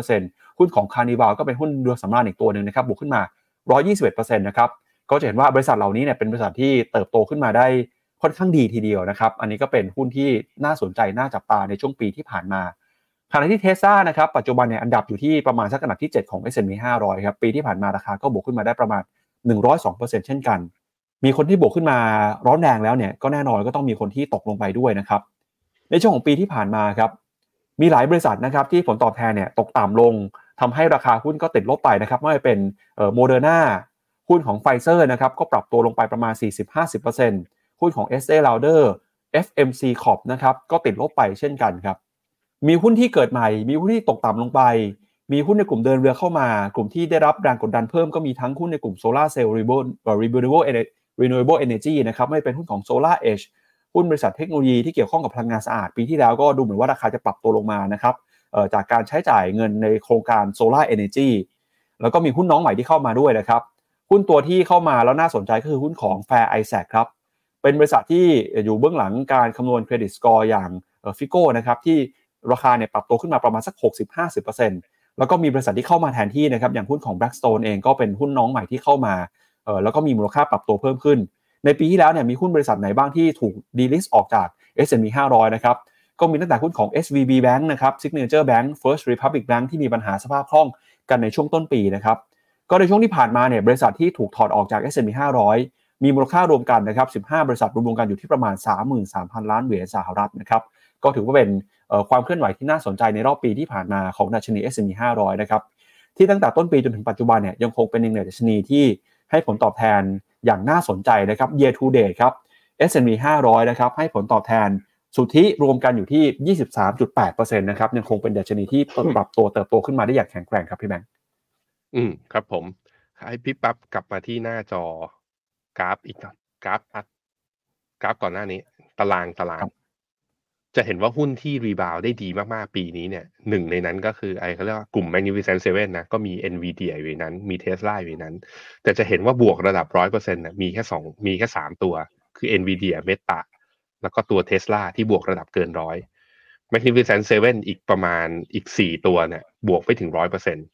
145%หุ้นของ Carnival ก็เป็นหุ้นเรือสำราญอีกตัวหนึ่งนะครับบวกขึ้นมา 121%นะครับก็จะเห็นว่าบริษัทเหล่านี้เนี่ยเป็นบริษัทที่เติบโตขึ้นมาได้ค่อนข้างดีทีเดียวนะครับอันนี้ก็เป็นหุ้นที่น่าสนใจน่าจับตาในช่วงปีที่ผ่านมาขณะที่เทสซานะครับปัจจุบันเนี่ยอันดับอยู่ที่ประมาณสักอันดับที่ 7 ของ S&P 500 ครับปีที่ผ่านมาราคาก็บวกขึ้นมาได้ประมาณ 102%เช่นกัน มีคนที่บวกขึ้นมาร้อนแรงแล้วเนี่ยก็แน่นอนก็ต้องมีคนที่ตกลงไปด้วยนะครับในช่วงของปีที่ผ่านมาครับ มีหลายบริษัทนะครับที่ผลตอบแทนเนี่ยตกต่ำลงทำให้ราคาหุ้นก็ติดลบไปนะครับไม่ว่าจะเป็นโมเดอร์นาหุ้นของไฟเซอร์นะครับก็ปรับตัวลงไปประมาณ 40-50%หุ้นของ Estee Lauder FMC Corp นะครับก็ติดลบไปเช่นกันครับมีหุ้นที่เกิดใหม่ มีหุ้นที่ตกต่ำลงไป มีหุ้นในกลุ่มเดินเรือเข้ามา กลุ่มที่ได้รับแรงกดดันเพิ่มก็มีทั้งหุ้นในกลุ่มโซลาร์เซลล์ renewable renewable energy นะครับไม่เป็นหุ้นของ Solar Edge หุ้นบริษัทเทคโนโลยีที่เกี่ยวข้องกับพลังงานสะอาดปีที่แล้วก็ดูเหมือนว่าราคาจะปรับตัวลงมานะครับจากการใช้จ่ายเงินในโครงการ Solar Energy แล้วก็มีหุ้นน้องใหม่ที่เข้ามาด้วยนะครับหุ้นตัวที่เข้ามาแล้วน่าสนใจก็คือหุ้นของ Fair Isaac ครับเป็นบริษัทที่อยู่เบื้องหลังการคำนวณ credit score อย่าง FICO นะครับที่ราคาเนี่ยปรับตัวขึ้นมาประมาณสัก 60-50%แล้วก็มีบริษัทที่เข้ามาแทนที่นะครับอย่างหุ้นของ Blackstone เองก็เป็นหุ้นน้องใหม่ที่เข้ามาแล้วก็มีมูลค่าปรับตัวเพิ่มขึ้น ในปีที่แล้วเนี่ยมีหุ้นบริษัทไหนบ้างที่ถูก delist ออกจาก S&P 500 นะครับ ก็มีตั้งแต่หุ้นของ SVB Bank นะครับ Signature Bank First Republic Bank ที่มีปัญหาสภาพคล่องกันในช่วงต้นปีนะครับ ก็ในช่วงที่ผ่านมาเนี่ยบริษัทที่ถูกถอดออกจาก S&P 500 มีมูลค่ารวมกันนะครับ 15 บริษัทรวมกันอยู่ที่ประมาณ 33,000 ล้านเหรียญสหรัฐนะครับ ก็ถือว่าเป็นความเคลื่อนไหวที่น่าสนใจในรอบปีที่ผ่านมาของดัชนี S&P 500 นะครับ ที่ตั้งแต่ต้นปีจนถึงปัจจุบันเนี่ยยังคงเป็นหนึ่งในดัชนีที่ให้ผลตอบแทน อย่างน่าสนใจนะครับ year to date ครับ S&P 500 นะครับให้ผลตอบแทนสุทธิรวมกันอยู่ที่ 23.8%นะครับยังคงเป็นดัชนีที่ปรับตัวเติบโตขึ้นมาได้อย่างแข็งแกร่งครับพี่แบงค์อืมครับผมให้พี่ปั๊บกลับมาที่หน้าจอกราฟอีกกราฟกราฟก่อนหน้านี้ ตารางตาราง จะเห็นว่าหุ้นที่ rebound ได้ดีมากๆ ปีนี้เนี่ยหนึ่งในนั้นก็คือไอ้เขาเรียกว่ากลุ่ม Magnificent Seven นะก็มี NVIDIA อยู่ในนั้น มี Tesla อยู่ในนั้น แต่จะเห็นว่าบวกระดับร้อยเปอร์เซ็นต์นะมีแค่สองมีแค่สามตัว คือ NVIDIA Meta แล้วก็ตัว Tesla ที่บวกระดับเกินร้อย Magnificent Seven อีกประมาณอีกสี่ตัวเนี่ยบวกไปถึงร้อยเปอร์เซ็นต์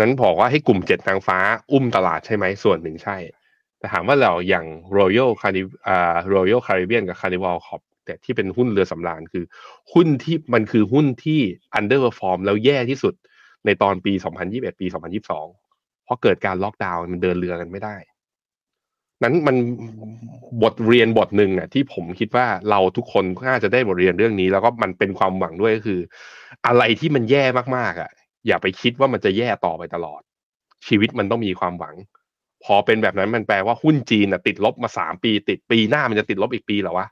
นั้นบอกว่าให้กลุ่มเจ็ดนางฟ้าอุ้มตลาดใช่ไหมส่วนหนึ่งใช่ แต่ถามว่าเราอย่าง Royal Carib อ่า Royal Caribbean กับ Carnival Corp แต่ที่เป็นหุ้นเรือสำราญคือ หุ้นที่มันคือหุ้นที่ underperform แล้วแย่ที่สุดในตอนปี 2021 ปี 2022 เพราะเกิดการล็อกดาวน์มันเดินเรือกันไม่ได้ นั้นมันบทเรียนบทหนึ่งอะที่ผมคิดว่าเราทุกคนน่าจะได้บทเรียนเรื่องนี้ แล้วก็มันเป็นความหวังด้วยก็คือ อะไรที่มันแย่มากๆอะ อย่าไปคิดว่ามันจะแย่ต่อไปตลอด ชีวิตมันต้องมีความหวัง พอเป็นแบบนั้นมันแปลว่าหุ้นจีนอะติดลบมาสามปี ติดปีหน้ามันจะติดลบอีกปีหรอวะ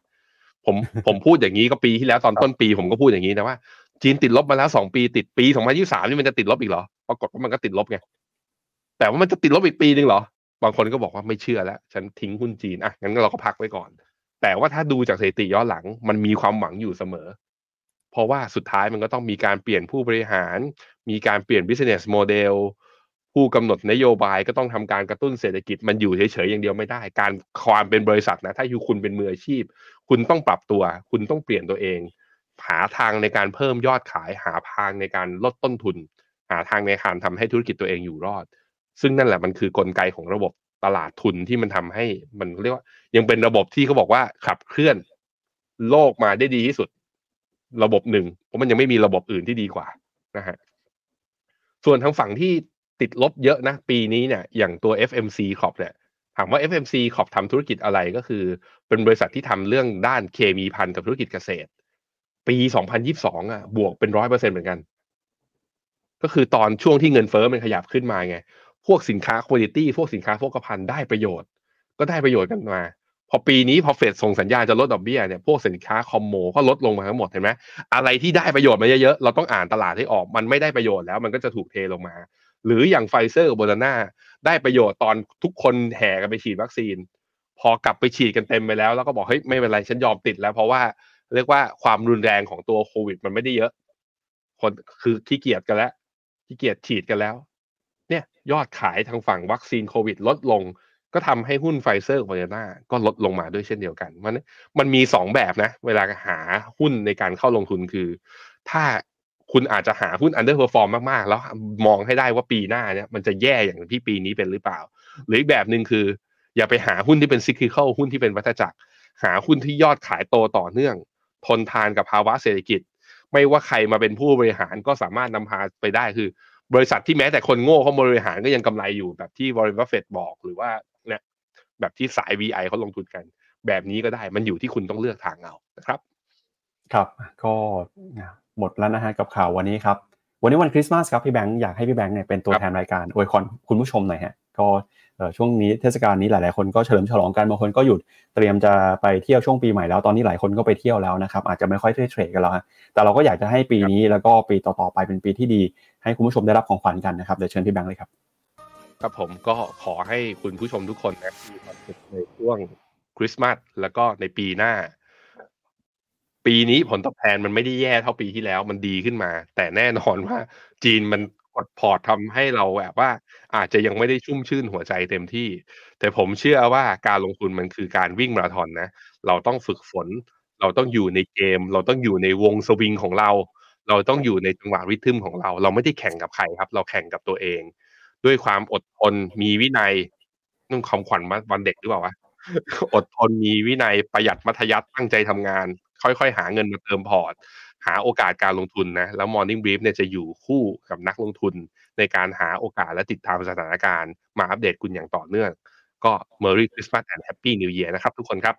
ผมผมพูดอย่างนี้ก็ปีที่แล้วตอนต้นปีผมก็พูดอย่างนี้นะว่า จีนติดลบมาแล้วสองปีติดปีสองพันยี่สามนี่มันจะติดลบอีกเหรอปรากฏว่ามันก็ติดลบไงแต่ว่ามันจะติดลบอีกปีหนึ่งเหรอ บางคนก็บอกว่าไม่เชื่อแล้ว ฉันทิ้งหุ้นจีนอะงั้นเราก็พักไว้ก่อน แต่ว่าถ้าดูจากสถิติย้อนหลังมันมีความหวังอยู่เสมอ เพราะว่าสุดท้ายมันก็ต้องมีการเปลี่ยนผู้บริหาร มีการเปลี่ยน business model ผู้กำหนดนโยบายก็ต้องทำการกระตุ้นเศรษฐกิจมันอยู่เฉยๆอย่างเดียวไม่ได้ การความเป็นบริษัทนะถ้าอยู่คุณเป็นมืออาชีพ คุณต้องปรับตัว คุณต้องเปลี่ยนตัวเอง หาทางในการเพิ่มยอดขายหาทางในการลดต้นทุน หาทางในการทำให้ธุรกิจตัวเองอยู่รอด ซึ่งนั่นแหละมันคือกลไกของระบบตลาดทุนที่มันทำให้มันเรียกว่า ยังเป็นระบบที่เขาบอกว่าขับเคลื่อนโลกมาได้ดีที่สุด ระบบหนึ่งเพราะมันยังไม่มีระบบอื่นที่ดีกว่านะฮะส่วนทางฝั่งที่ ติดลบเยอะนะ ปีนี้เนี่ยอย่างตัว FMC Corp เนี่ยถามว่า FMC Corp ทำธุรกิจอะไรก็คือ เป็นบริษัทที่ทำเรื่องด้านเคมีพันกับธุรกิจเกษตร ปี 2022อะบวกเป็นร้อยเปอร์เซ็นเหมือนกัน ก็คือตอนช่วงที่เงินเฟ้อมันขยับขึ้นมาไง พวกสินค้าคุณภาพพวกสินค้าโภคภัณฑ์ได้ประโยชน์ ก็ได้ประโยชน์กันมา พอปีนี้พอเฟดส่งสัญญาณจะลดดอกเบี้ยเนี่ยพวกสินค้า commod ก็ลดลงมาทั้งหมดเห็นไหมอะไรที่ได้ประโยชน์มาเยอะๆเราต้องอ่านตลาดให้ออก มันไม่ได้ประโยชน์แล้ว มันก็จะถูกเทลงมา หรืออย่างไฟเซอร์กับโบนาน่าได้ประโยชน์ตอนทุกคนแห่กันไปฉีดวัคซีน พอกลับไปฉีดกันเต็มไปแล้ว แล้วก็บอกเฮ้ยไม่เป็นไรฉันยอมติดแล้ว เพราะว่าเรียกว่าความรุนแรงของตัวโควิด มันไม่ได้เยอะ คนคือขี้เกียจกันแล้วขี้เกียจฉีดกันแล้ว เนี่ยยอดขายทางฝั่งวัคซีนโควิด ลดลง ก็ทำให้หุ้นไฟเซอร์กับโบนาน่าก็ลดลงมาด้วยเช่นเดียวกันมันมันมีสองแบบนะ เวลาหาหุ้นในการเข้าลงทุนคือ ถ้า คุณอาจจะหาหุ้น underperform มากๆ แล้วมองให้ได้ว่าปีหน้าเนี่ยมันจะแย่อย่างที่ปีนี้เป็นหรือเปล่า หรืออีกแบบหนึ่งคือ อย่าไปหาหุ้นที่เป็น cyclical หุ้นที่เป็นวัฏจักร หาหุ้นที่ยอดขายโตต่อเนื่อง ทนทานกับภาวะเศรษฐกิจ ไม่ว่าใครมาเป็นผู้บริหารก็สามารถนำพาไปได้คือ บริษัทที่แม้แต่คนโง่เขาบริหารก็ยังกำไรอยู่แบบที่บริษัทเฟดบอกหรือว่าเนี่ยแบบที่สาย VI เขาลงทุนกัน แบบนี้ก็ได้มันอยู่ที่คุณต้องเลือกทางเอานะครับ ครับก็ หมดแล้วนะฮะกับข่าววันนี้ครับ วันนี้วันคริสต์มาสครับพี่แบงค์อยากให้พี่แบงค์เนี่ยเป็นตัวแทนรายการอวยพรคุณผู้ชมหน่อยฮะก็ช่วงนี้เทศกาลนี้หลาย ๆ คนก็เฉลิมฉลองกันบางคนก็หยุดเตรียมจะไปเที่ยวช่วงปีใหม่แล้วตอนนี้หลายคนก็ไปเที่ยวแล้วนะครับอาจจะไม่ค่อยได้เทรดกันแล้วฮะแต่เราก็อยากจะให้ปีนี้แล้วก็ปีต่อ ๆ ไปเป็นปีที่ดี ให้คุณผู้ชมได้รับของขวัญกันนะครับเดี๋ยวเชิญพี่แบงค์เลยครับครับผมก็ขอให้คุณผู้ชมทุกคนนะมีความสุขในช่วงคริสต์มาสแล้วก็ในปีหน้า ปีนี้ผลตอบแทนมันไม่ได้แย่เท่าปีที่แล้วมันดีขึ้นมา แต่แน่นอนว่าจีนมันกดพอร์ตทำให้เราแบบว่า อาจจะยังไม่ได้ชุ่มชื่นหัวใจเต็มที่ แต่ผมเชื่อว่าการลงทุนมันคือการวิ่งมาราธอนนะ เราต้องฝึกฝน เราต้องอยู่ในเกม เราต้องอยู่ในวงสวิงของเรา เราต้องอยู่ในจังหวะริทึมของเรา เราไม่ได้แข่งกับใครครับ เราแข่งกับตัวเอง ด้วยความอดทนมีวินัยนุ่งคำขวัญวันเด็กหรือเปล่าวะอดทนมีวินัยประหยัดมัธยัติตั้งใจทำงาน ค่อยๆ หาเงินมาเติมพอร์ต หาโอกาสการลงทุนนะ แล้ว Morning Brief เนี่ยจะอยู่คู่กับนักลงทุน ในการหาโอกาสและติดตามสถานการณ์ มาอัปเดตคุณอย่างต่อเนื่อง ก็ Merry Christmas and Happy New Year นะครับทุกคนครับ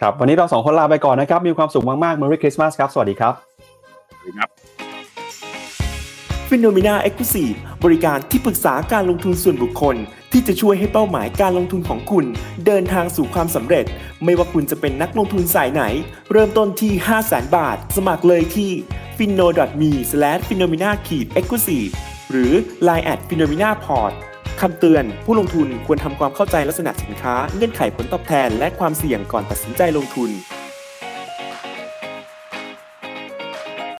ครับ วันนี้เราสองคนลาไปก่อนนะครับ มีความสุขมากๆ Merry Christmas ครับ สวัสดีครับ สวัสดีครับ FINNOMENA Exclusive บริการที่ปรึกษาการลงทุนส่วนบุคคล ที่จะช่วยให้เป้าหมายการลงทุนของคุณ เดินทางสู่ความสำเร็จ ไม่ว่าคุณจะเป็นนักลงทุนสายไหน เริ่มต้นที่ 5 0 0 0 0 0บาท สมัครเลยที่ f i n o m e f i n o m i n a e x c l u s i v e หรือ line at f i n o m i n a p o r t คำเตือน ผู้ลงทุนควรทำความเข้าใจลักษณะสินค้า เงื่อนไขผลตอบแทน และความเสี่ยงก่อนตัดสินใจลงทุน